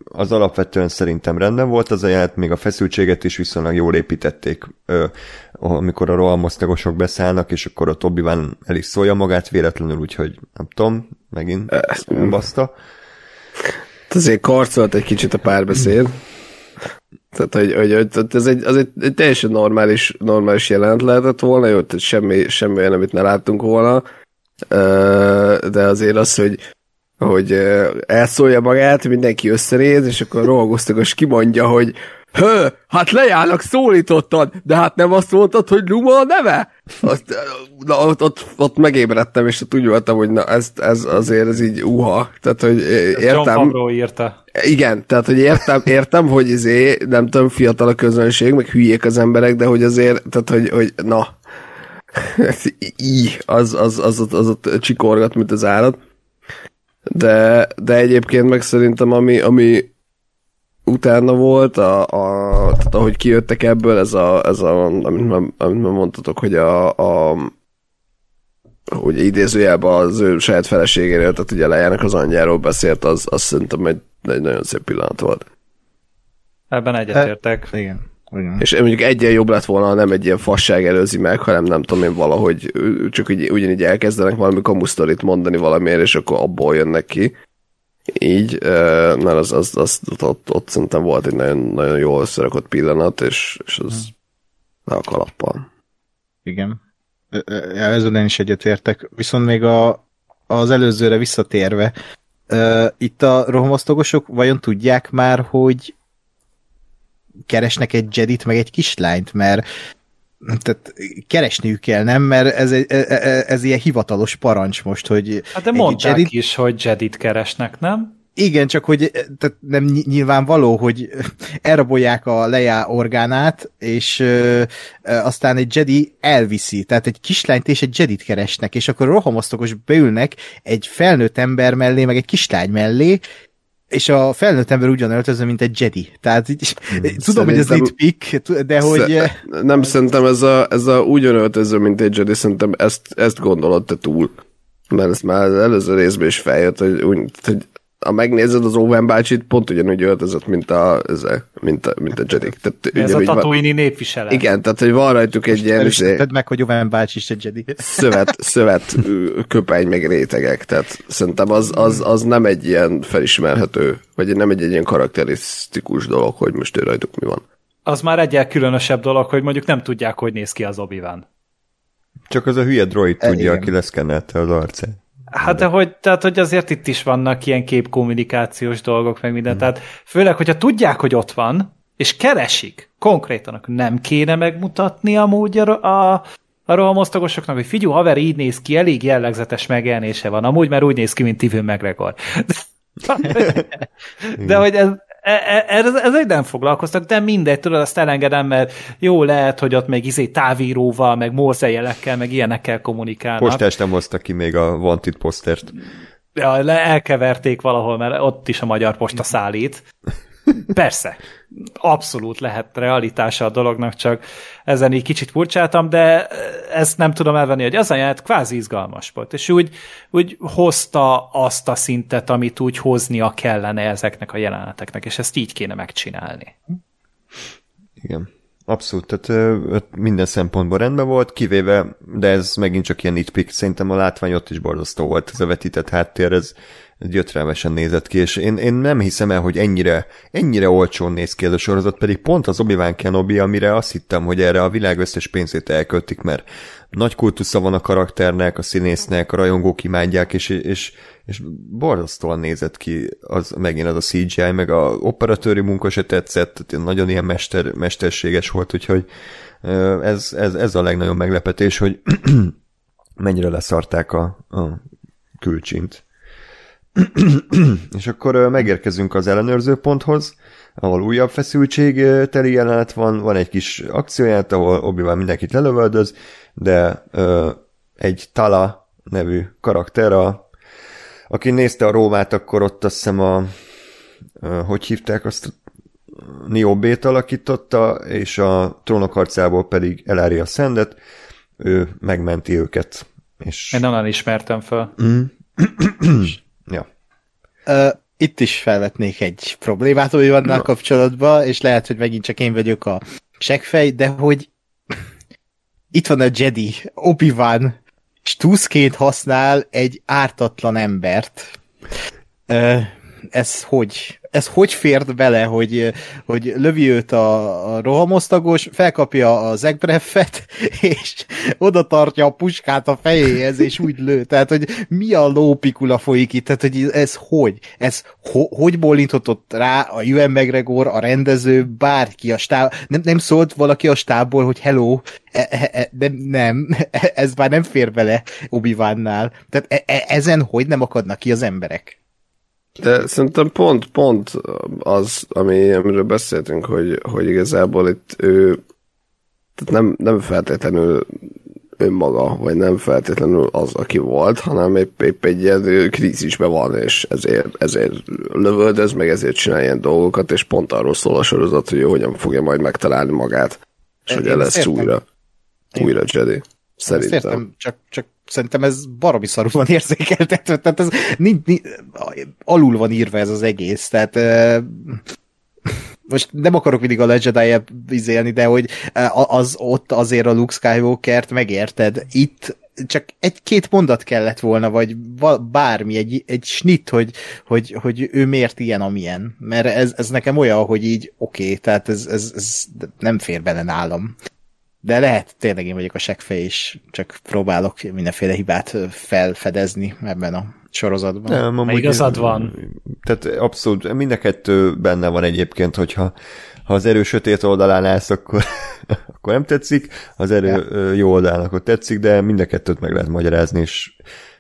az alapvetően szerintem rendben volt az a jelenet, még a feszültséget is viszonylag jól építették, ö, amikor a rohamosztagosok beszállnak, és akkor a obi el is szólja magát véletlenül, úgyhogy nem tudom, megint baszta. Azért karcolt egy kicsit a párbeszéd. Tehát, hogy, hogy, hogy ez egy, az egy, egy teljesen normális, normális jelent lehetett volna, jó, tehát semmi, semmi olyan, amit ne láttunk volna, de azért az, hogy hogy elszólja magát, mindenki összenéz, és akkor rohagoztagos kimondja, hogy Hő, hát lejállnak szólítottad, de hát nem azt mondtad, hogy Luma a neve? Azt, na, ott, ott, ott, megébredtem, és ott úgy voltam, hogy na, ez, ez azért ez így uha. Tehát, hogy értem. John írta. Igen, tehát, hogy értem, értem, hogy izé, nem tudom, fiatal a közönség, meg hülyék az emberek, de hogy azért, tehát, hogy, hogy na, így, az, az, az, az, az ott csikorgat, mint az állat. De, de egyébként meg szerintem, ami, ami utána volt, a, a, tehát ahogy kijöttek ebből, ez a, ez a amit, amit mondtatok, hogy a, a hogy idézőjelben az ő saját feleségéről, tehát ugye lejának az anyjáról beszélt, az, az szerintem egy, egy nagyon szép pillanat volt. Ebben egyetértek. E, igen. Igen. És mondjuk egyen jobb lett volna, nem egy ilyen fasság előzi meg, hanem nem tudom én valahogy csak úgy, ugyanígy elkezdenek valami kamusztorit mondani valamiért, és akkor abból jönnek ki. Így, mert az, az, az ott, ott, szerintem volt egy nagyon, nagyon jól összerakott pillanat, és, és az le a kalappal. Igen. Ezzel én is egyetértek. Viszont még a, az előzőre visszatérve, itt a rohamosztogosok vajon tudják már, hogy keresnek egy Jedit, meg egy kislányt, mert tehát keresniük kell, nem? Mert ez, ez, e, ez ilyen hivatalos parancs most, hogy... Hát de mondták Jedit... is, hogy Jedit keresnek, nem? Igen, csak hogy tehát nem nyilvánvaló, hogy elrabolják a Leia orgánát, és ö, ö, aztán egy Jedi elviszi. Tehát egy kislányt és egy Jedit keresnek, és akkor rohamosztokos beülnek egy felnőtt ember mellé, meg egy kislány mellé, és a felnőtt ember ugyan öltöző, mint egy Jedi. Tehát így, hmm. tudom, szerintem, hogy ez nitpick, de hogy... Sze, nem, szerintem ez a, ez a ugyan öltöző, mint egy Jedi, szerintem ezt, ezt gondolod te túl. Mert ez már az előző részben is feljött, hogy, úgy, hogy ha megnézed az Owen bácsit, pont ugyanúgy öltözött, mint a, ez, mint a, mint a Jedi. Tehát, ez a tatuini népviselet. Igen, tehát hogy van rajtuk egy ilyen... Izé- Tedd meg, hogy Owen bácsi is egy Jedi. Szövet, szövet köpeny, meg rétegek, tehát szerintem az, az, az nem egy ilyen felismerhető, vagy nem egy, egy ilyen karakterisztikus dolog, hogy most ő rajtuk mi van. Az már egyel különösebb dolog, hogy mondjuk nem tudják, hogy néz ki az obi -Wan. Csak az a hülye droid e, tudja, igen. aki leszkennelte az arcát. Hát de hogy, tehát, hogy azért itt is vannak ilyen képkommunikációs dolgok, meg minden. Hmm. Tehát főleg, hogyha tudják, hogy ott van, és keresik konkrétan, akkor nem kéne megmutatni amúgy a, a, a rohamosztagosoknak, hogy figyú, haver, így néz ki, elég jellegzetes megjelenése van. Amúgy már úgy néz ki, mint Tivő McGregor. De, de hogy ez, E, e, ez, ez nem foglalkoztak, de mindegy, tudod, azt elengedem, mert jó lehet, hogy ott még izé távíróval, meg morzejelekkel, meg ilyenekkel kommunikálnak. Postás nem hozta ki még a Wanted posztert. Ja, le, elkeverték valahol, mert ott is a magyar posta szállít. Persze, abszolút lehet realitása a dolognak, csak ezen így kicsit furcsáltam, de ezt nem tudom elvenni, hogy az a jelent kvázi izgalmas volt, és úgy, úgy hozta azt a szintet, amit úgy hoznia kellene ezeknek a jeleneteknek, és ezt így kéne megcsinálni. Igen. Abszolút, tehát minden szempontból rendben volt, kivéve, de ez megint csak ilyen nitpick, szerintem a látvány ott is borzasztó volt, ez a vetített háttér, ez, gyötrelmesen nézett ki, és én, én nem hiszem el, hogy ennyire, ennyire olcsón néz ki ez a sorozat, pedig pont az Obi-Wan Kenobi, amire azt hittem, hogy erre a világ összes pénzét elköltik, mert nagy kultusza van a karakternek, a színésznek, a rajongók imádják, és, és, és borzasztóan nézett ki az, megint az a CGI, meg a operatőri munka se tetszett, nagyon ilyen mester, mesterséges volt, úgyhogy ez, ez, ez a legnagyobb meglepetés, hogy mennyire leszarták a, a külcsint. És akkor megérkezünk az ellenőrző ponthoz, ahol újabb feszültség teli jelenet van, van egy kis akcióját, ahol obi mindenkit lelövöldöz, de ö, egy Tala nevű karakter, a, aki nézte a Rómát, akkor ott azt hiszem a ö, hogy hívták azt Niobét alakította, és a trónok harcából pedig Elaria Szendet, ő megmenti őket. És... Én nem ismertem fel. Mm. Ja. Uh, itt is felvetnék egy problémát hogy vannak kapcsolatban, és lehet, hogy megint csak én vagyok a seggfej, de hogy itt van a Jedi, Obi-Wan, és túszként használ egy ártatlan embert. Ez hogy? Ez hogy fért bele, hogy, hogy lövi őt a, a rohamosztagos, felkapja az egbreffet, és oda tartja a puskát a fejéhez, és úgy lő. Tehát, hogy mi a lópikula folyik itt? Tehát, hogy ez hogy? Ez ho, hogy bólinthatott rá a Ewan McGregor, a rendező, bárki a stáb? Nem, nem szólt valaki a stábból, hogy hello, e, e, e, nem, nem, ez már nem fér bele obi -Wan-nál. Tehát e, ezen hogy nem akadnak ki az emberek? De szerintem pont, pont az, ami, amiről beszéltünk, hogy, hogy igazából itt ő tehát nem, nem feltétlenül önmaga, vagy nem feltétlenül az, aki volt, hanem épp, épp egy ilyen krízisben van, és ezért, ezért lövöldöz, meg ezért csinál ilyen dolgokat, és pont arról szól a sorozat, hogy ő hogyan fogja majd megtalálni magát, és hogy lesz újra, újra Jedi. Szerintem. Ezt értem, csak, csak szerintem ez baromi szarul van érzékeltetve, tehát ez nincs, nincs, alul van írva ez az egész, tehát most nem akarok mindig a jedi vizélni, de hogy az ott azért a Luke Skywalker-t megérted. Itt csak egy-két mondat kellett volna, vagy bármi, egy, egy snit, hogy, hogy, hogy ő miért ilyen, amilyen. Mert ez, ez nekem olyan, hogy így oké, okay, tehát ez, ez, ez nem fér bele nálam. De lehet, tényleg én vagyok a seggfej, és csak próbálok mindenféle hibát felfedezni ebben a sorozatban. Nem, amúgy igazad van. Tehát abszolút, mind a kettő benne van egyébként, hogyha ha az erő sötét oldalán állsz, akkor, akkor nem tetszik, ha az erő ja. jó oldalán, akkor tetszik, de mind a kettőt meg lehet magyarázni, és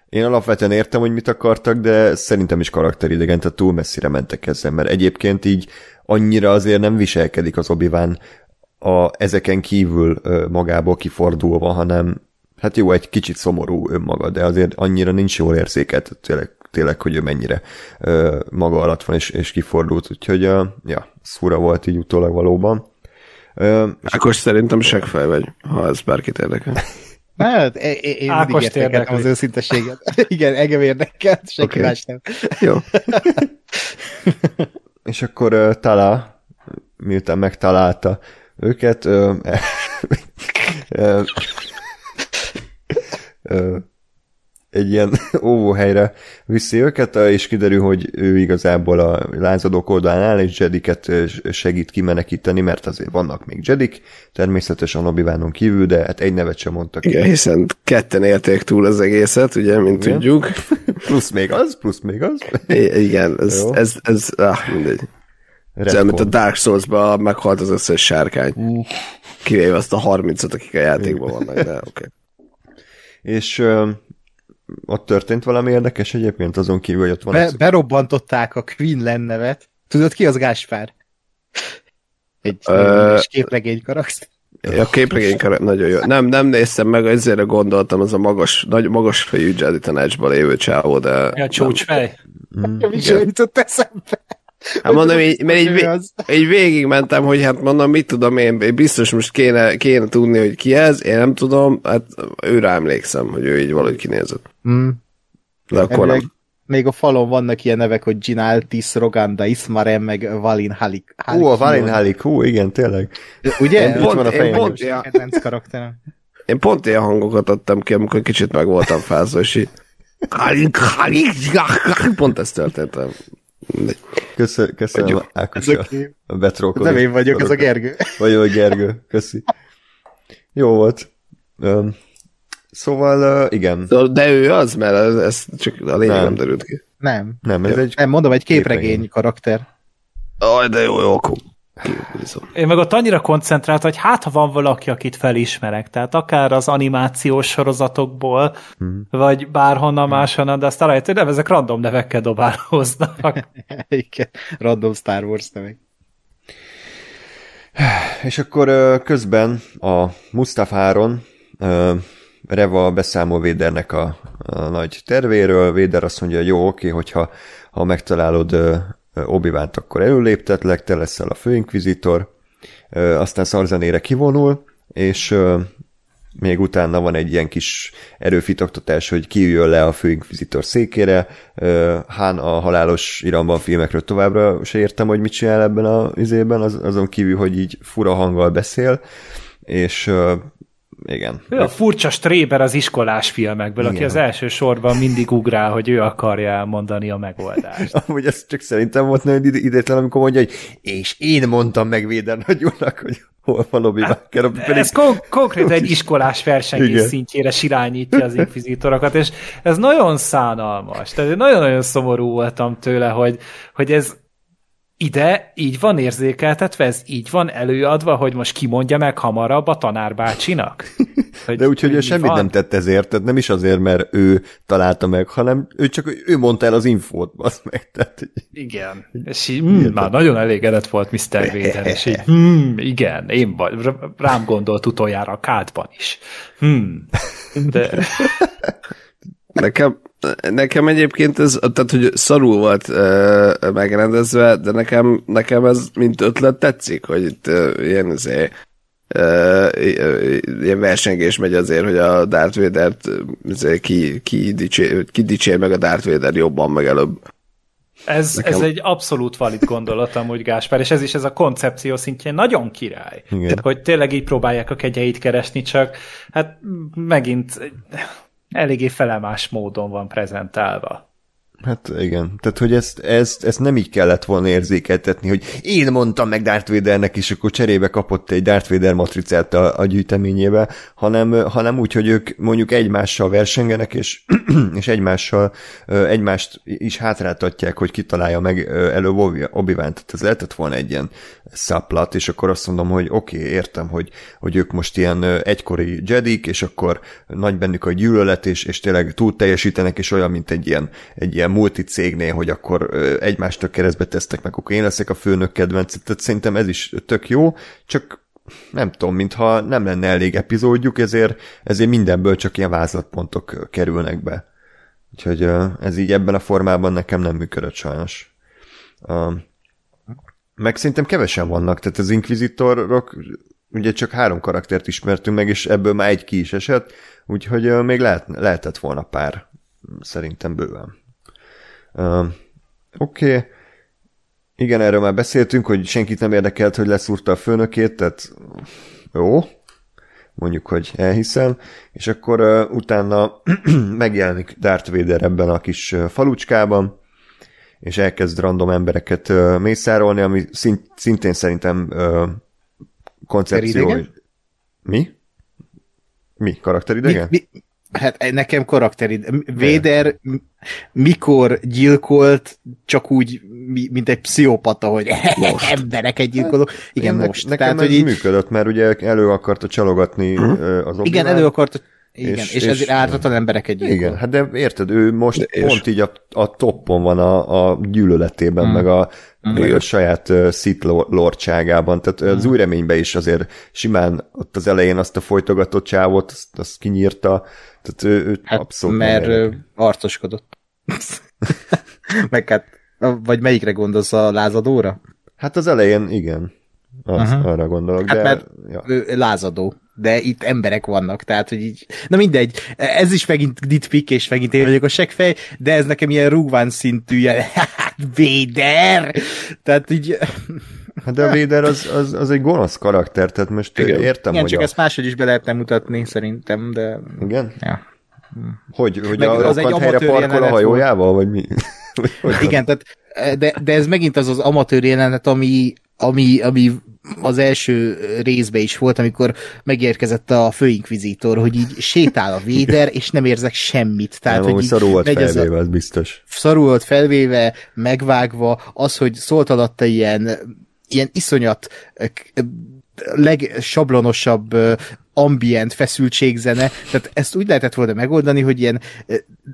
én alapvetően értem, hogy mit akartak, de szerintem is karakteridegen, tehát túl messzire mentek ezzel, mert egyébként így annyira azért nem viselkedik az obi a, ezeken kívül magából kifordulva, hanem hát jó, egy kicsit szomorú önmaga, de azért annyira nincs jól érzékelt, tényleg, tényleg hogy ő mennyire ö, maga alatt van és, és kifordult, úgyhogy ö, ja, szúra volt így utólag valóban. Ö, Ákos szerintem segfej vagy, ha ez bárkit érdekel. Hát, én, én Ákos érdekeltem az őszinteséget. Igen, engem érdekel, senki okay. nem. Jó. és akkor uh, Tala, miután megtalálta őket ö, ö, ö, egy ilyen óvóhelyre viszi őket, és kiderül, hogy ő igazából a lázadók oldalán áll, és Jediket segít kimenekíteni, mert azért vannak még Jedik, természetesen obi kívül, de hát egy nevet sem mondtak. Igen, ki. hiszen ketten élték túl az egészet, ugye, mint Igen. tudjuk. plusz még az, plusz még az. I- igen, ez, ez, ez, ez ah, mindegy. Ez mint a Dark Souls-ban meghalt az összes sárkány. Uh. Kivéve azt a 30-at, akik a játékban vannak, de oké. Okay. És ö, ott történt valami érdekes egyébként azon kívül, hogy ott van... Be, az... Berobbantották a Queen nevet. Tudod ki az Gáspár? Egy uh, képregény karakter. A képregény karakter nagyon jó. Nem, nem néztem meg, ezért gondoltam, az a magas, nagy, magas fejű Jedi tanácsban lévő csávó, de... Ja, csúcsfej. Mm. Jutott eszembe. Hát mondom, így, mert így, így végigmentem, hogy hát mondom, mit tudom én, biztos most kéne, kéne tudni, hogy ki ez, én nem tudom, hát őre emlékszem, hogy ő így valahogy kinézett. Mm. De akkor nem. Még a falon vannak ilyen nevek, hogy Ginaltis, Roganda, Ismarem, meg Valin Halik. Halik a Valin Halik, hú, igen, tényleg. Ugye? Én pont, van a én pont, ja. karakterem. Én pont ilyen hangokat adtam ki, amikor kicsit meg voltam fázva, és így Halik, Halik, pont ez történt. Köszönöm, köszönöm Ákos a, a betrókodó. Nem én vagyok, ez a Gergő. Vagy a Gergő, köszi. Jó volt. Um, szóval, uh, igen. De ő az, mert ez, ez csak a lényeg nem. nem derült ki. Nem. Nem, ez egy nem, mondom, egy képregény, képregény. karakter. Aj, de jó, jó, akkor én meg ott annyira koncentrált, hogy hát ha van valaki, akit felismerek, tehát akár az animációs sorozatokból, hmm. vagy bárhonnan hmm. máshonnan, de azt rájött, hogy nem, ezek random nevekkel dobálóznak. Igen, random Star Wars nevek. És akkor közben a Mustafáron Reva beszámol Védernek a, a nagy tervéről. Véder azt mondja, jó, oké, hogyha ha megtalálod obi akkor előléptetlek, te leszel a főinkvizitor, aztán szarzenére kivonul, és még utána van egy ilyen kis erőfitoktatás, hogy ki le a főinkvizitor székére. Hán a halálos iramban filmekről továbbra se értem, hogy mit csinál ebben az izében, az, azon kívül, hogy így fura hanggal beszél, és igen. Ő a furcsa stréber az iskolás filmekből, igen. aki az első sorban mindig ugrál, hogy ő akarja elmondani a megoldást. Amúgy ez csak szerintem volt nagyon idétlen, amikor mondja, hogy és én mondtam meg Véder nagyúnak, hogy hol van Obi hát, pedig... Ez kon- konkrét egy iskolás versengés szintjére sirányítja az inkvizitorokat, és ez nagyon szánalmas. Tehát nagyon-nagyon szomorú voltam tőle, hogy, hogy ez ide így van érzékeltetve, ez így van előadva, hogy most kimondja meg hamarabb a tanárbácsinak? Hogy, De úgyhogy ő semmit van? nem tett ezért, tehát nem is azért, mert ő találta meg, hanem ő csak ő mondta el az infót, az meg. Tehát, igen, és így, mm, már nagyon elégedett volt Mr. Vader, és így, mm, igen, én vagy, rám gondolt utoljára a kádban is. Hmm. De... Nekem, nekem egyébként ez, tehát hogy szarul volt uh, megrendezve, de nekem, nekem ez mint ötlet tetszik, hogy itt uh, ilyen azért Uh, ilyen versengés megy azért, hogy a Darth Vader-t ki, ki, dicsér, ki dicsér meg a Darth Vader jobban, meg előbb. Ez, Nekem... ez egy abszolút valid gondolat amúgy, Gáspár, és ez is ez a koncepció szintjén nagyon király. Igen. Hogy tényleg így próbálják a kegyeit keresni, csak hát megint eléggé felemás módon van prezentálva. Hát igen, tehát hogy ezt, ezt, ezt nem így kellett volna érzékeltetni, hogy én mondtam meg Darth Vadernek, és akkor cserébe kapott egy Darth Vader matricát a, a gyűjteményébe, hanem, hanem úgy, hogy ők mondjuk egymással versengenek, és, és egymással egymást is hátráltatják, hogy kitalálja meg előbb obi Tehát ez lehetett volna egy ilyen szaplat, és akkor azt mondom, hogy oké, okay, értem, hogy, hogy ők most ilyen egykori jedik, és akkor nagy bennük a gyűlölet, és, és tényleg túl teljesítenek, és olyan, mint egy ilyen, egy ilyen multi cégnél, hogy akkor egymást keresztbe tesztek meg, akkor én leszek a főnök kedvenc. Tehát szerintem ez is tök jó, csak nem tudom, mintha nem lenne elég epizódjuk, ezért, ezért mindenből csak ilyen vázlatpontok kerülnek be. Úgyhogy ez így ebben a formában nekem nem működött sajnos. Meg szerintem kevesen vannak, tehát az inkvizitorok ugye csak három karaktert ismertünk meg, és ebből már egy ki is esett, úgyhogy még lehet, lehetett volna pár, szerintem bőven. Uh, Oké. Okay. Igen, erről már beszéltünk, hogy senkit nem érdekelt, hogy leszúrta a főnökét, tehát jó, mondjuk, hogy elhiszem, és akkor uh, utána megjelenik Darth Vader ebben a kis falucskában, és elkezd random embereket uh, mészárolni, ami szint, szintén szerintem uh, koncepció. Hogy... Mi? Mi? Karakteridegen? Mi, mi, Hát nekem karakterid. Véder mikor gyilkolt, csak úgy, mint egy pszichopata, hogy most. embereket gyilkolok. Igen, ne, most. Nekem Tehát, ez hogy így... működött, mert ugye elő akarta csalogatni uh-huh. az Igen, elő akarta igen, és, és, és ezért ártatlan embereket gyilkol. Igen, hát de érted, ő most de pont így a, a toppon van a, a gyűlöletében, mm. meg, a, mm. meg a saját uh, Sith lordságában, tehát mm. az új reményben is azért simán ott az elején azt a folytogatott csávot, azt, azt kinyírta, tehát ő, ő hát, abszolút mert ő arcoskodott. meg hát, vagy melyikre gondolsz, a lázadóra? Hát az elején igen. Az, uh-huh. arra gondolok. Hát de, mert ja. ő lázadó de itt emberek vannak, tehát, hogy így, na mindegy, ez is megint ditpik, és megint én vagyok a segfej, de ez nekem ilyen rúgván szintű, ilyen, hát, Véder! Tehát így... Hát de a Véder az, az, az egy gonosz karakter, tehát most Igen. értem, Igen, hogy csak a... ezt máshogy is be lehetne mutatni, szerintem, de... Igen? Ja. Hogy, hogy Meg a az egy helyre parkol a hajójával, vagy mi? Igen, tehát, de, de ez megint az az amatőr jelenet, ami, ami, ami az első részbe is volt, amikor megérkezett a főinkvizítor, hogy így sétál a véder, és nem érzek semmit. Tehát, nem, hogy szarul volt felvéve, az, biztos. Szarul volt felvéve, megvágva, az, hogy szólt alatta ilyen, ilyen iszonyat legsablonosabb ambient feszültségzene, tehát ezt úgy lehetett volna megoldani, hogy ilyen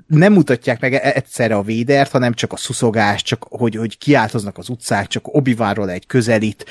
nem mutatják meg e- egyszerre a védert, hanem csak a szuszogás, csak hogy, hogy kiáltoznak az utcák, csak obi egy közelít,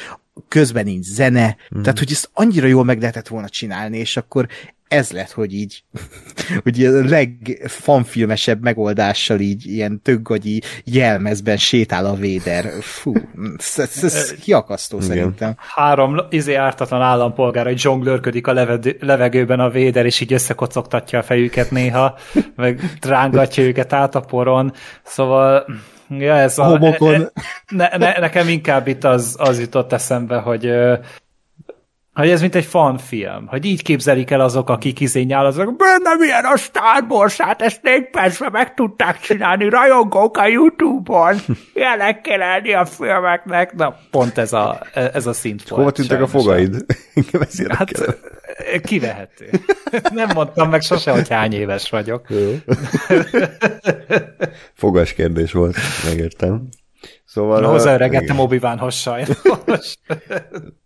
közben nincs zene, mm. tehát hogy ezt annyira jól meg lehetett volna csinálni, és akkor ez lett, hogy így, hogy a legfanfilmesebb megoldással így ilyen töggagyi jelmezben sétál a Véder. Fú, ez, ez, ez kiakasztó Igen. szerintem. Három izé ártatlan állampolgár, hogy zsonglőrködik a levegőben a Véder, és így összekocogtatja a fejüket néha, meg rángatja őket át a poron. Szóval Ja, ez a, homokon. Ne, ne, nekem inkább itt az, az jutott eszembe, hogy hogy ez mint egy fanfilm, hogy így képzelik el azok, akik izényál, azok, benne milyen a Star Wars, hát ezt négy percben meg tudták csinálni, rajongók a Youtube-on, ilyenek kell lenni a filmeknek, na pont ez a, ez a szint volt. Hova tűntek a fogaid? hát kivehető. Nem mondtam meg sose, hogy hány éves vagyok. Fogas kérdés volt, megértem. Szóval... Na, hozzáöregettem obi sajnos.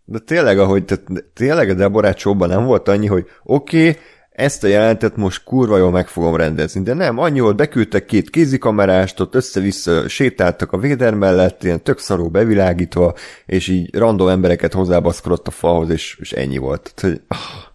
De tényleg, ahogy, tehát, tényleg a Deborah nem volt annyi, hogy oké, okay, ezt a jelentet most kurva jól meg fogom rendezni, de nem, annyi volt, beküldtek két kézikamerást, ott össze-vissza sétáltak a véder mellett, ilyen tök szaró bevilágítva, és így random embereket hozzábaszkodott a falhoz, és, és ennyi volt. Tehát, hogy, oh,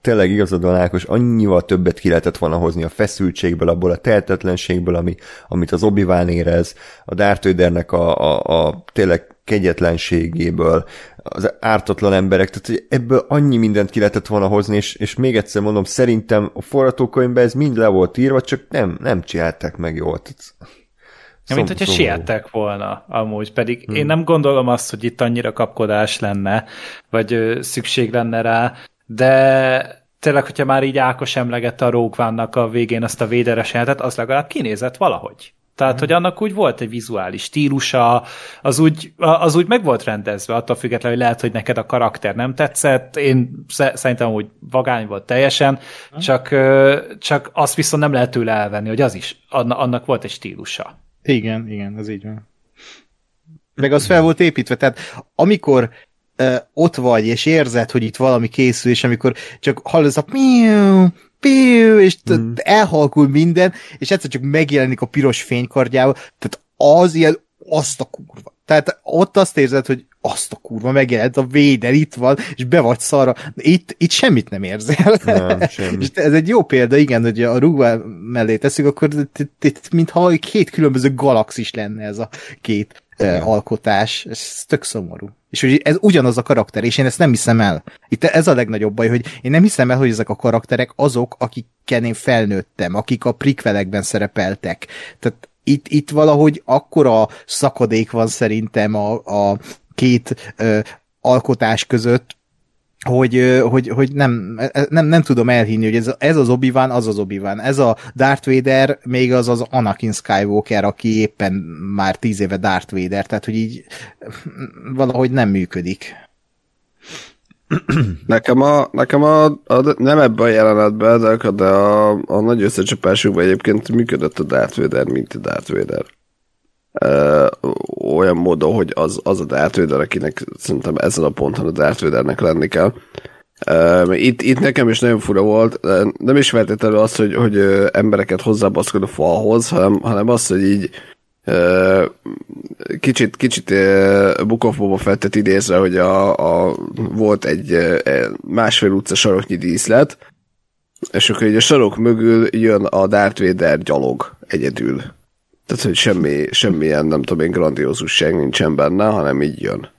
tényleg igazad van Ákos, annyival többet ki lehetett volna hozni a feszültségből, abból a tehetetlenségből, ami, amit az obi érez, a Darth Vadernek a, a, a tényleg kegyetlenségéből, az ártatlan emberek, tehát hogy ebből annyi mindent ki lehetett volna hozni, és, és még egyszer mondom, szerintem a forgatókönyvben ez mind le volt írva, csak nem, nem csinálták meg jól. Tehát... Ja, mint hogyha siettek volna, amúgy. Pedig hmm. én nem gondolom azt, hogy itt annyira kapkodás lenne, vagy ö, szükség lenne rá, de tényleg, hogyha már így Ákos emlegette a Rógvánnak a végén azt a véderes jelentet, az legalább kinézett valahogy. Tehát, mm. hogy annak úgy volt egy vizuális stílusa, az úgy, az úgy meg volt rendezve, attól függetlenül, hogy lehet, hogy neked a karakter nem tetszett, én szerintem úgy vagány volt teljesen, mm. csak, csak azt viszont nem lehet tőle elvenni, hogy az is, annak volt egy stílusa. Igen, igen, az így van. Meg az fel volt építve, tehát amikor uh, ott vagy, és érzed, hogy itt valami készül, és amikor csak hallasz a piu, piu, és mm. elhalkul minden, és egyszer csak megjelenik a piros fénykardjával, tehát az ilyen, azt a kurva. Tehát ott azt érzed, hogy azt a kurva megjelent, a véder itt van, és be vagy szarra. Itt, itt semmit nem érzel. Nem, és ez egy jó példa, igen, hogy a rúgva mellé teszünk, akkor itt, itt mintha két különböző galaxis lenne ez a két uh, alkotás. Ez tök szomorú. És hogy ez ugyanaz a karakter, és én ezt nem hiszem el. Itt ez a legnagyobb baj, hogy én nem hiszem el, hogy ezek a karakterek azok, akikkel én felnőttem, akik a prikvelekben szerepeltek. Tehát itt, itt valahogy akkora szakadék van szerintem a, a két ö, alkotás között, hogy, hogy, hogy nem, nem, nem tudom elhinni, hogy ez, ez az obi az az obi Ez a Darth Vader még az az Anakin Skywalker, aki éppen már tíz éve Darth Vader, tehát hogy így valahogy nem működik. Nekem a, nekem a, a nem ebben a jelenetben, de, de a, a nagy összecsapásukban egyébként működött a Darth Vader, mint a Darth Vader olyan módon, hogy az, az a Darth Vader, akinek szerintem ezen a ponton a Darth Vadernek lenni kell. Uh, itt, itt nekem is nagyon fura volt, nem is feltétlenül az, hogy, hogy embereket hozzábaszkod a falhoz, hanem, hanem az, hogy így kicsit, kicsit uh, Bukov feltett idézve, hogy a, a, volt egy másfél utca saroknyi díszlet, és akkor így a sarok mögül jön a Darth Vader gyalog egyedül tehát, hogy semmi, semmilyen, nem tudom én, grandiózusság nincsen benne, hanem így jön.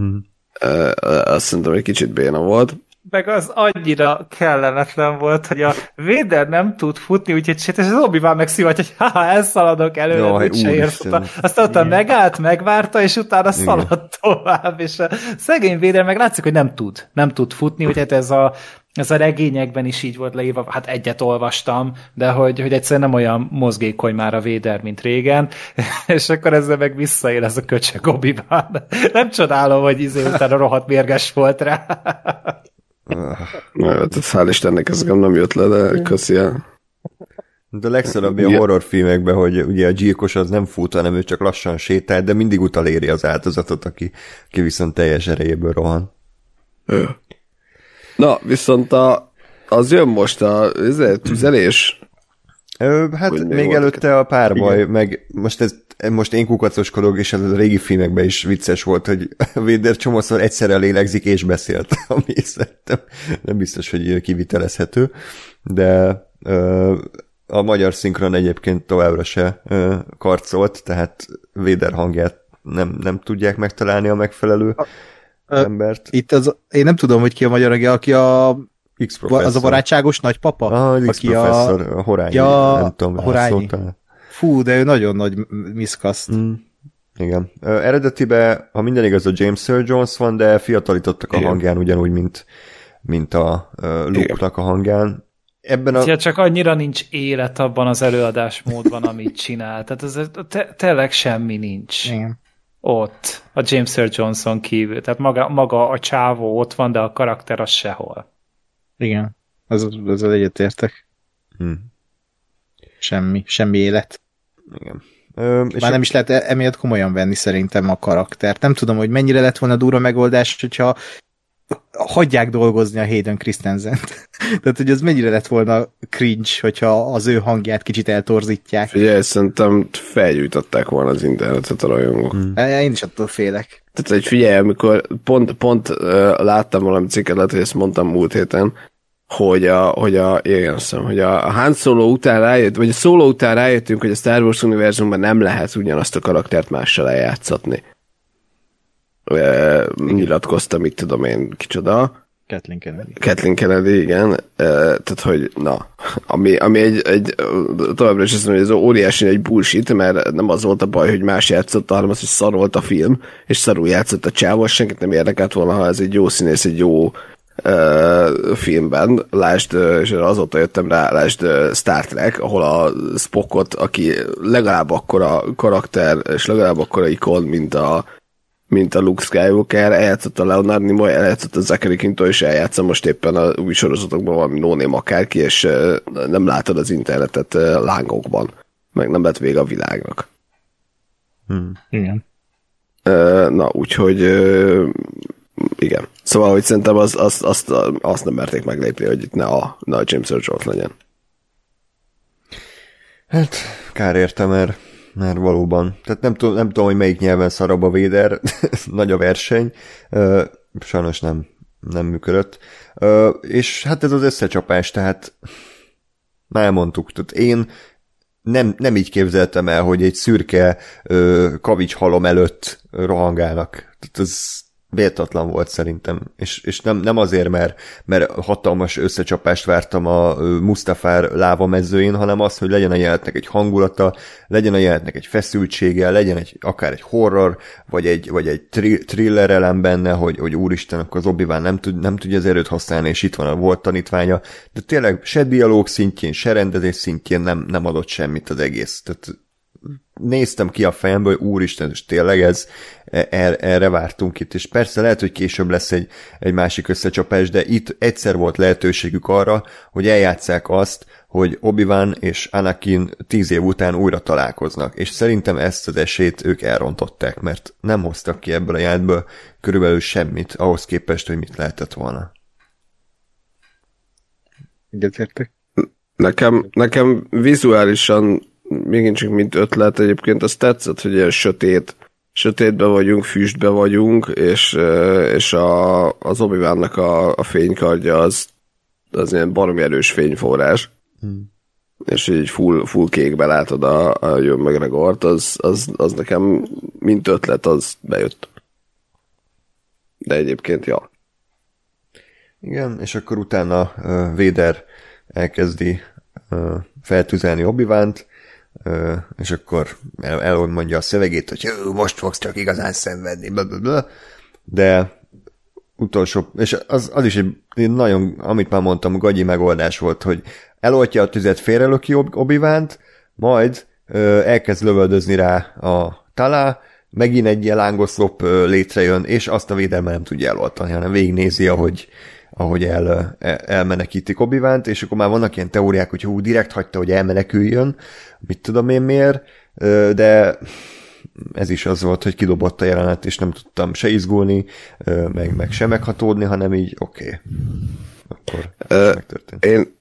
Mm. Uh, azt szerintem egy kicsit béna volt. Meg az annyira kellemetlen volt, hogy a Véder nem tud futni, úgyhogy és az obi meg szívat, hogy ha elszaladok előle, Jaj, úgyse érsz Aztán utána megállt, megvárta, és utána szaladt tovább, és a szegény Véder meg látszik, hogy nem tud, nem tud futni, úgyhogy ez a ez a regényekben is így volt leírva, hát egyet olvastam, de hogy, hogy egyszerűen nem olyan mozgékony már a Véder, mint régen, és akkor ezzel meg visszaél ez a köcsög obi Nem csodálom, hogy izé utána rohadt mérges volt rá. Hál' Istennek ez nem jött le, de köszi el. De a legszarabb a horrorfilmekben, hogy ugye a gyilkos az nem fut, hanem ő csak lassan sétál, de mindig utaléri az áldozatot, aki, aki viszont teljes erejéből rohan. Na, viszont a, az jön most a tüzelés. Ö, hát Hogy még volt előtte a párbaj, Igen. meg most ez most én kukacoskodok, és ez a régi filmekben is vicces volt, hogy Vader csomószor egyszerre lélegzik és beszélt, ami szerintem nem biztos, hogy kivitelezhető, de ö, a magyar szinkron egyébként továbbra se ö, karcolt, tehát Vader hangját nem, nem tudják megtalálni a megfelelő Ö, embert. Itt az, én nem tudom, hogy ki a magyar, aki a, X professzor. az a barátságos nagypapa? Ah, az X aki a, professzor, a Horányi, Ja, nem tudom, a Horányi. fú, de ő nagyon nagy miszkaszt. Mm. Igen. Ö, eredetibe, ha minden igaz, a James Earl Jones van, de fiatalítottak a Igen. hangján ugyanúgy, mint, mint a uh, Luke-nak a hangján. Ebben a... Ja, csak annyira nincs élet abban az előadásmódban, amit csinál. Tehát ez te, tényleg semmi nincs Igen. Ott a James Earl Johnson kívül. Tehát maga, maga a csávó ott van, de a karakter az sehol. Igen. Az, ezzel egyetértek. Hm. Semmi, semmi élet. Igen. Ö, és Már nem is lehet e- emiatt komolyan venni szerintem a karaktert. Nem tudom, hogy mennyire lett volna durva megoldás, hogyha hagyják dolgozni a Hayden Christensen-t. Tehát, hogy az mennyire lett volna cringe, hogyha az ő hangját kicsit eltorzítják. Figyelj, szerintem felgyújtották volna az internetet a rajongók. Hm. Én is attól félek. Tehát, hogy figyelj, amikor pont, pont uh, láttam valami cikket, lehet, hogy ezt mondtam múlt héten, hogy a, hogy a, igen, hiszem, hogy a, a Han Solo után rájött, vagy a Solo után rájöttünk, hogy a Star Wars univerzumban nem lehet ugyanazt a karaktert mással eljátszatni. Uh, nyilatkozta, mit tudom én, kicsoda. Kathleen Kennedy. Kathleen Kennedy, igen. Tehát, hogy na, ami, ami egy, egy továbbra is azt mondom, hogy ez óriási egy bullshit, mert nem az volt a baj, hogy más játszott, hanem az, hogy szar volt a film, és szarul játszott a csávó, senkit nem érdekelt volna, ha ez egy jó színész, egy jó uh, filmben, lásd, uh, és azóta jöttem rá, lásd uh, Star Trek, ahol a Spockot, aki legalább akkora karakter, és legalább akkora ikon, mint a mint a Luke Skywalker, eljátszott a Leonard Nimoy, eljátszott a Zachary Quinto, és eljátsza most éppen a új sorozatokban valami no akárki, és nem látod az internetet lángokban. Meg nem lett vége a világnak. Hm. Igen. Na, úgyhogy igen. Szóval, hogy szerintem az, azt, azt, azt nem merték meglépni, hogy itt ne a, ne a James Earl Jones legyen. Hát, kár érte, mert, mert valóban. Tehát nem, tudom, nem tudom, hogy melyik nyelven szarabb a Véder, nagy a verseny. Sajnos nem, nem működött. És hát ez az összecsapás, tehát már elmondtuk, tehát én nem, nem így képzeltem el, hogy egy szürke ö, kavics halom előtt rohangálnak. Tehát ez méltatlan volt szerintem, és, és nem, nem azért, mert, mert hatalmas összecsapást vártam a Mustafár láva mezőjén, hanem az, hogy legyen a jelenetnek egy hangulata, legyen a jelenetnek egy feszültsége, legyen egy, akár egy horror, vagy egy, vagy egy tri- thriller elem benne, hogy, hogy úristen, akkor az obi nem, tud, nem tudja az erőt használni, és itt van a volt tanítványa, de tényleg se dialóg szintjén, se rendezés szintjén nem, nem adott semmit az egész. Tehát néztem ki a fejemből, úristen, és tényleg ez, er, erre vártunk itt, és persze lehet, hogy később lesz egy, egy másik összecsapás, de itt egyszer volt lehetőségük arra, hogy eljátszák azt, hogy obi és Anakin tíz év után újra találkoznak, és szerintem ezt az esélyt ők elrontották, mert nem hoztak ki ebből a játból körülbelül semmit ahhoz képest, hogy mit lehetett volna. Egyetértek. Nekem, nekem vizuálisan még csak mint ötlet egyébként az tetszett, hogy ilyen sötét, sötétbe vagyunk, füstbe vagyunk, és, és a, az obi a, a fénykardja az, az ilyen baromi erős fényforrás. Hmm. És így full, full kékbe látod a, a Jön McGregort, az, az, az nekem mint ötlet, az bejött. De egyébként, ja. Igen, és akkor utána uh, Véder elkezdi uh, feltüzelni obi és akkor el, elmondja a szövegét, hogy most fogsz csak igazán szenvedni, blablabla. de utolsó, és az, az is egy nagyon, amit már mondtam, gagyi megoldás volt, hogy eloltja a tüzet, félrelöki obi majd ö, elkezd lövöldözni rá a talá, megint egy ilyen lángoszlop létrejön, és azt a védelme nem tudja eloltani, hanem végignézi, ahogy, ahogy el, el, elmenekítik obi és akkor már vannak ilyen teóriák, hogy hú, direkt hagyta, hogy elmeneküljön, mit tudom én miért, de ez is az volt, hogy kidobott a jelenet, és nem tudtam se izgulni, meg, meg se meghatódni, hanem így oké. Okay. Akkor uh, megtörtént. Én,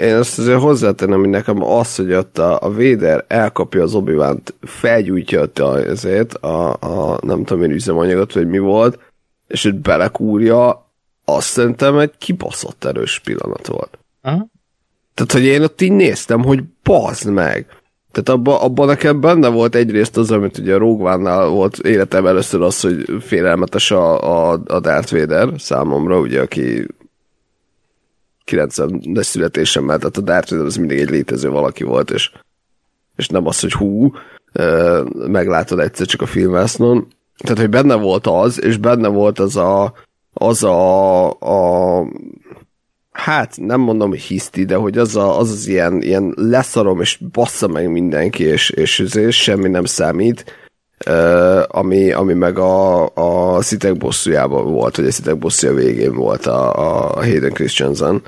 én azt azért hozzátenem, hogy nekem az, hogy ott a, a Véder elkapja az obi felgyújtja ott a, azért a, a, nem tudom én üzemanyagot, vagy mi volt, és hogy belekúrja, azt szerintem egy kibaszott erős pillanat volt. Aha. Tehát, hogy én ott így néztem, hogy bazd meg. Tehát abban abba nekem benne volt egyrészt az, amit ugye a Rogue volt életem először az, hogy félelmetes a, a, a Darth Vader számomra, ugye, aki 90-es születésemmel, tehát a Darth Vader az mindig egy létező valaki volt, és, és nem az, hogy hú, meglátod egyszer csak a filmvásznon. Tehát, hogy benne volt az, és benne volt az a, az a, a hát nem mondom, hiszti, de hogy az a, az, az ilyen, ilyen leszarom, és bassza meg mindenki, és, és, és semmi nem számít, uh, ami, ami meg a, a szitek bosszújában volt, vagy a szitek bosszúja végén volt a, a Hayden Christensen,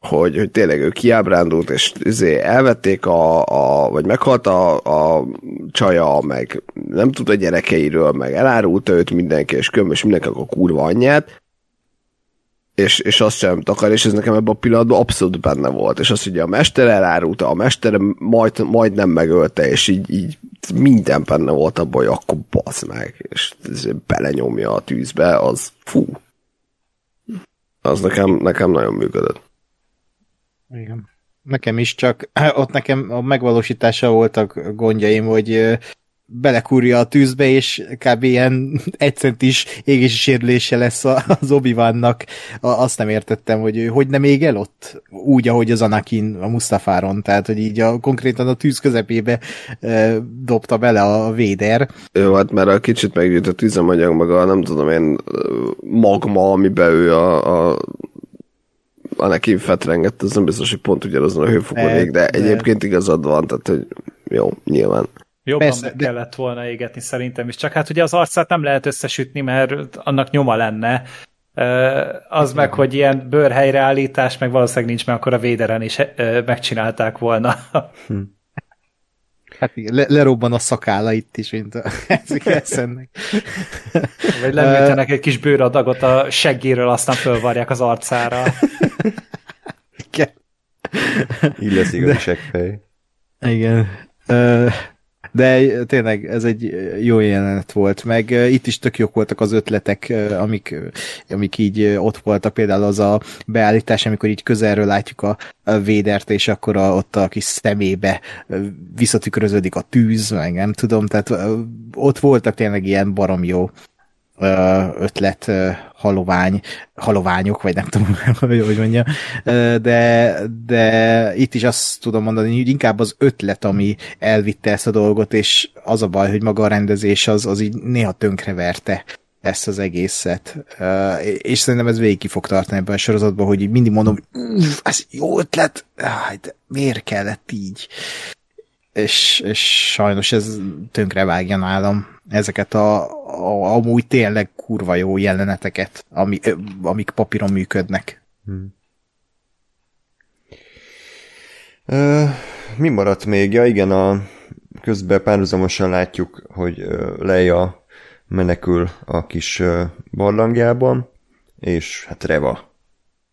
hogy, hogy tényleg ő kiábrándult, és izé elvették a, a vagy meghalt a, a csaja, meg nem tud a gyerekeiről, meg elárulta őt mindenki, és kömmös mindenki a kurva anyját, és, és azt sem takar, és ez nekem ebben a pillanatban abszolút benne volt, és azt ugye a mester elárulta, a mester majd nem megölte, és így, így minden benne volt abban, hogy akkor basz meg, és belenyomja a tűzbe, az fú. Az nekem, nekem nagyon működött. Igen. Nekem is, csak ott nekem a megvalósítása voltak gondjaim, hogy belekúrja a tűzbe, és kb. ilyen egy centis égési sérülése lesz az obi -Wannak. Azt nem értettem, hogy hogy nem ég el ott, úgy, ahogy az Anakin a Mustafáron, tehát, hogy így a, konkrétan a tűz közepébe e, dobta bele a véder. Jó, hát mert a kicsit meggyűjt a tüzemanyag, meg a nem tudom én magma, amiben ő a, a Anakin fetrengett, az nem biztos, hogy pont ugyanazon a hőfokon de, de, de egyébként igazad van, tehát hogy jó, nyilván. Jobban Persze, meg de... kellett volna égetni szerintem is. Csak hát ugye az arcát nem lehet összesütni, mert annak nyoma lenne. Az meg, hogy ilyen bőrhelyreállítás, meg valószínűleg nincs, mert akkor a véderen is megcsinálták volna. Hm. Hát igen, le, lerobban a szakála itt is, mint a eszennek. Vagy leműtenek egy kis bőradagot a seggéről, aztán fölvarják az arcára. Igen. Így lesz igazi seggfej. Igen. Uh, de tényleg ez egy jó jelenet volt, meg itt is tök jók voltak az ötletek, amik, amik így ott voltak, például az a beállítás, amikor így közelről látjuk a, a védert, és akkor a, ott a kis szemébe visszatükröződik a tűz, meg nem tudom, tehát ott voltak tényleg ilyen barom jó ötlet halovány, haloványok, vagy nem tudom, hogy mondja, de, de itt is azt tudom mondani, hogy inkább az ötlet, ami elvitte ezt a dolgot, és az a baj, hogy maga a rendezés az, az így néha tönkreverte ezt az egészet. És szerintem ez végig ki fog tartani ebben a sorozatban, hogy mindig mondom, ez jó ötlet, hát miért kellett így? És, és sajnos ez tönkre vágja nálam ezeket a, a amúgy tényleg kurva jó jeleneteket, ami, amik papíron működnek. Hmm. Uh, mi maradt még? Ja igen, a közben párhuzamosan látjuk, hogy Leia menekül a kis barlangjában, és hát Reva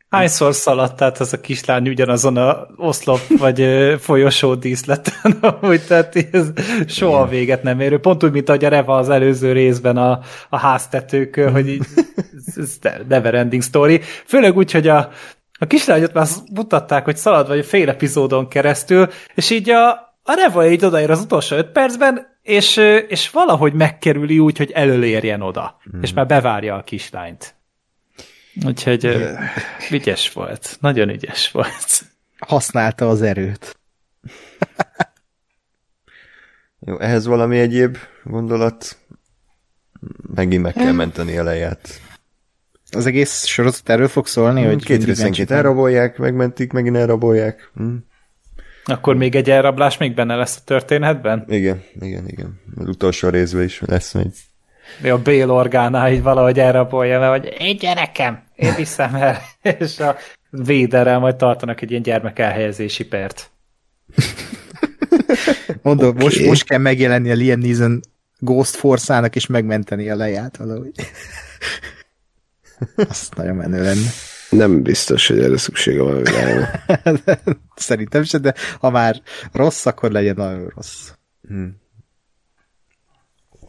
Hányszor szaladt át az a kislány ugyanazon a oszlop vagy folyosó díszleten, ahogy tehát ez soha véget nem érő. Pont úgy, mint ahogy a Reva az előző részben a, a háztetők, hogy így, ez never ending story. Főleg úgy, hogy a, a kislányot már mutatták, hogy szalad vagy fél epizódon keresztül, és így a, a Reva így odaér az utolsó öt percben, és, és valahogy megkerüli úgy, hogy előlérjen oda, mm. és már bevárja a kislányt. Úgyhogy ügyes volt. Nagyon ügyes volt. Használta az erőt. Jó, ehhez valami egyéb gondolat? Megint meg kell menteni elejét. Az egész sorozat erről fog szólni, hmm, hogy két részenként elrabolják, megmentik, megint elrabolják. Hmm. Akkor még egy elrablás még benne lesz a történetben? Igen, igen, igen. Az utolsó részben is lesz még a Bél orgánál így valahogy elrabolja le, hogy én gyerekem, én viszem el, és a véderrel majd tartanak egy ilyen gyermek elhelyezési pert. Mondom, okay. most, most kell megjelenni a Liam Neeson Ghost Force-ának és megmenteni a leját valahogy. Azt nagyon menő lenne. Nem biztos, hogy erre szüksége van a világban. Szerintem se, de ha már rossz, akkor legyen nagyon rossz. Hmm.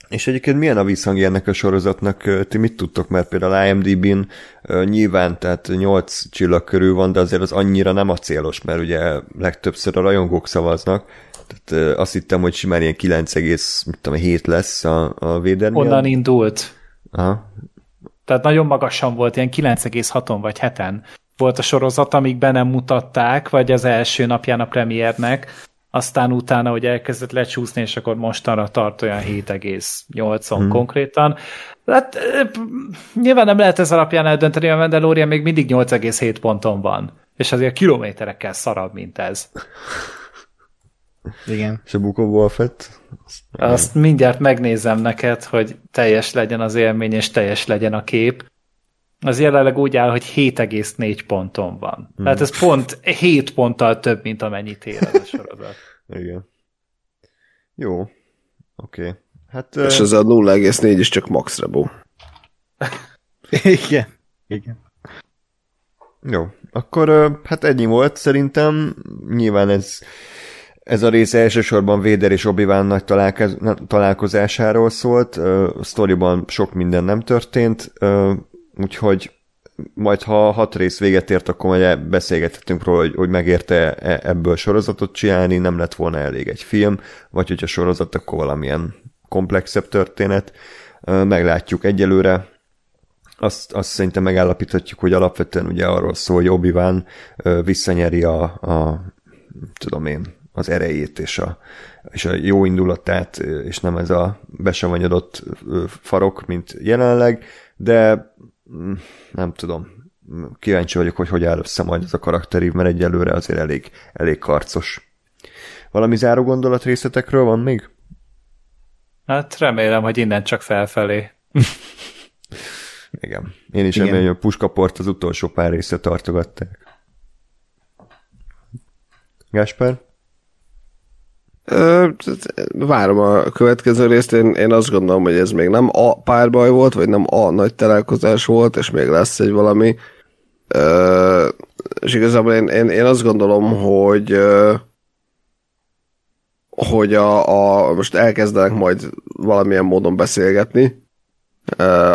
És egyébként milyen a visszhangja ennek a sorozatnak? Ti mit tudtok? Mert például IMDb-n nyilván, tehát 8 csillag körül van, de azért az annyira nem a célos, mert ugye legtöbbször a rajongók szavaznak. Tehát azt hittem, hogy simán ilyen 9,7 lesz a, a védelmi. Onnan indult. Aha. Tehát nagyon magasan volt, ilyen 9,6-on vagy 7 volt a sorozat, amíg be nem mutatták, vagy az első napján a premiernek, aztán utána, hogy elkezdett lecsúszni, és akkor mostanra tart olyan 7,8-on hmm. konkrétan. Hát nyilván nem lehet ez alapján eldönteni, a Mandalorian még mindig 8,7 ponton van. És azért kilométerekkel szarabb, mint ez. Igen. És a Book of Fett? Azt mindjárt megnézem neked, hogy teljes legyen az élmény, és teljes legyen a kép. Az jelenleg úgy áll, hogy 7,4 ponton van. Hmm. Tehát ez pont 7 ponttal több, mint amennyit ér ez a sorozat. Igen. Jó. Oké. Okay. Hát, És ez a 0,4 is csak max rebó. Igen. Igen. Jó. Akkor hát ennyi volt szerintem. Nyilván ez ez a rész elsősorban Véder és obi nagy találkozásáról szólt. A sztoriban sok minden nem történt, úgyhogy majd ha hat rész véget ért, akkor majd beszélgethetünk róla, hogy, hogy megérte -e ebből sorozatot csinálni, nem lett volna elég egy film, vagy hogyha sorozat, akkor valamilyen komplexebb történet. Meglátjuk egyelőre. Azt, azt szerintem megállapíthatjuk, hogy alapvetően ugye arról szól, hogy obi visszanyeri a, a tudom én, az erejét és a, és a jó indulatát, és nem ez a besavanyodott farok, mint jelenleg, de nem tudom, kíváncsi vagyok, hogy hogy áll össze majd ez a karakterív, mert egyelőre azért elég, elég karcos. Valami záró gondolat részletekről van még? Hát remélem, hogy innen csak felfelé. Igen. Én is remélem, hogy a puskaport az utolsó pár része tartogatták. Gásper? Várom a következő részt, én, én azt gondolom, hogy ez még nem a párbaj volt, vagy nem a nagy találkozás volt, és még lesz egy valami. És igazából én, én, én azt gondolom, hogy hogy a, a, most elkezdenek majd valamilyen módon beszélgetni,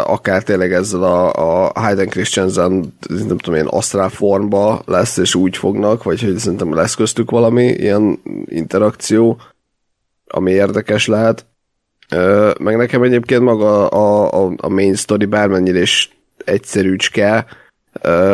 akár tényleg ezzel a, a Hayden Christensen, nem tudom én, asztrál formba lesz, és úgy fognak, vagy hogy szerintem lesz köztük valami ilyen interakció, ami érdekes lehet. Meg nekem egyébként maga a, a, a main story bármennyire is egyszerűcske,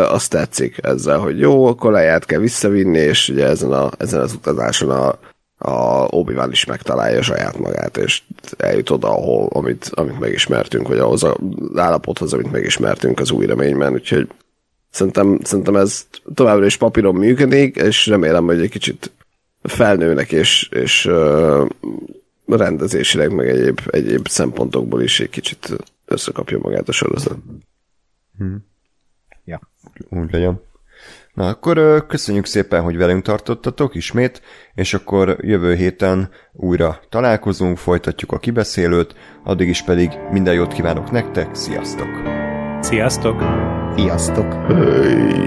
azt tetszik ezzel, hogy jó, akkor leját kell visszavinni, és ugye ezen, a, ezen az utazáson a, a obi is megtalálja saját magát, és eljut oda, ahol, amit, amit megismertünk, vagy ahhoz az állapothoz, amit megismertünk az új reményben, úgyhogy szerintem, szerintem ez továbbra is papíron működik, és remélem, hogy egy kicsit felnőnek, és, és uh, rendezésileg, meg egyéb, egyéb szempontokból is egy kicsit összekapja magát a sorozat. Hmm. Ja. Úgy legyen. Na akkor köszönjük szépen, hogy velünk tartottatok ismét, és akkor jövő héten újra találkozunk, folytatjuk a kibeszélőt, addig is pedig minden jót kívánok nektek, sziasztok! Sziasztok! Sziasztok! Hey.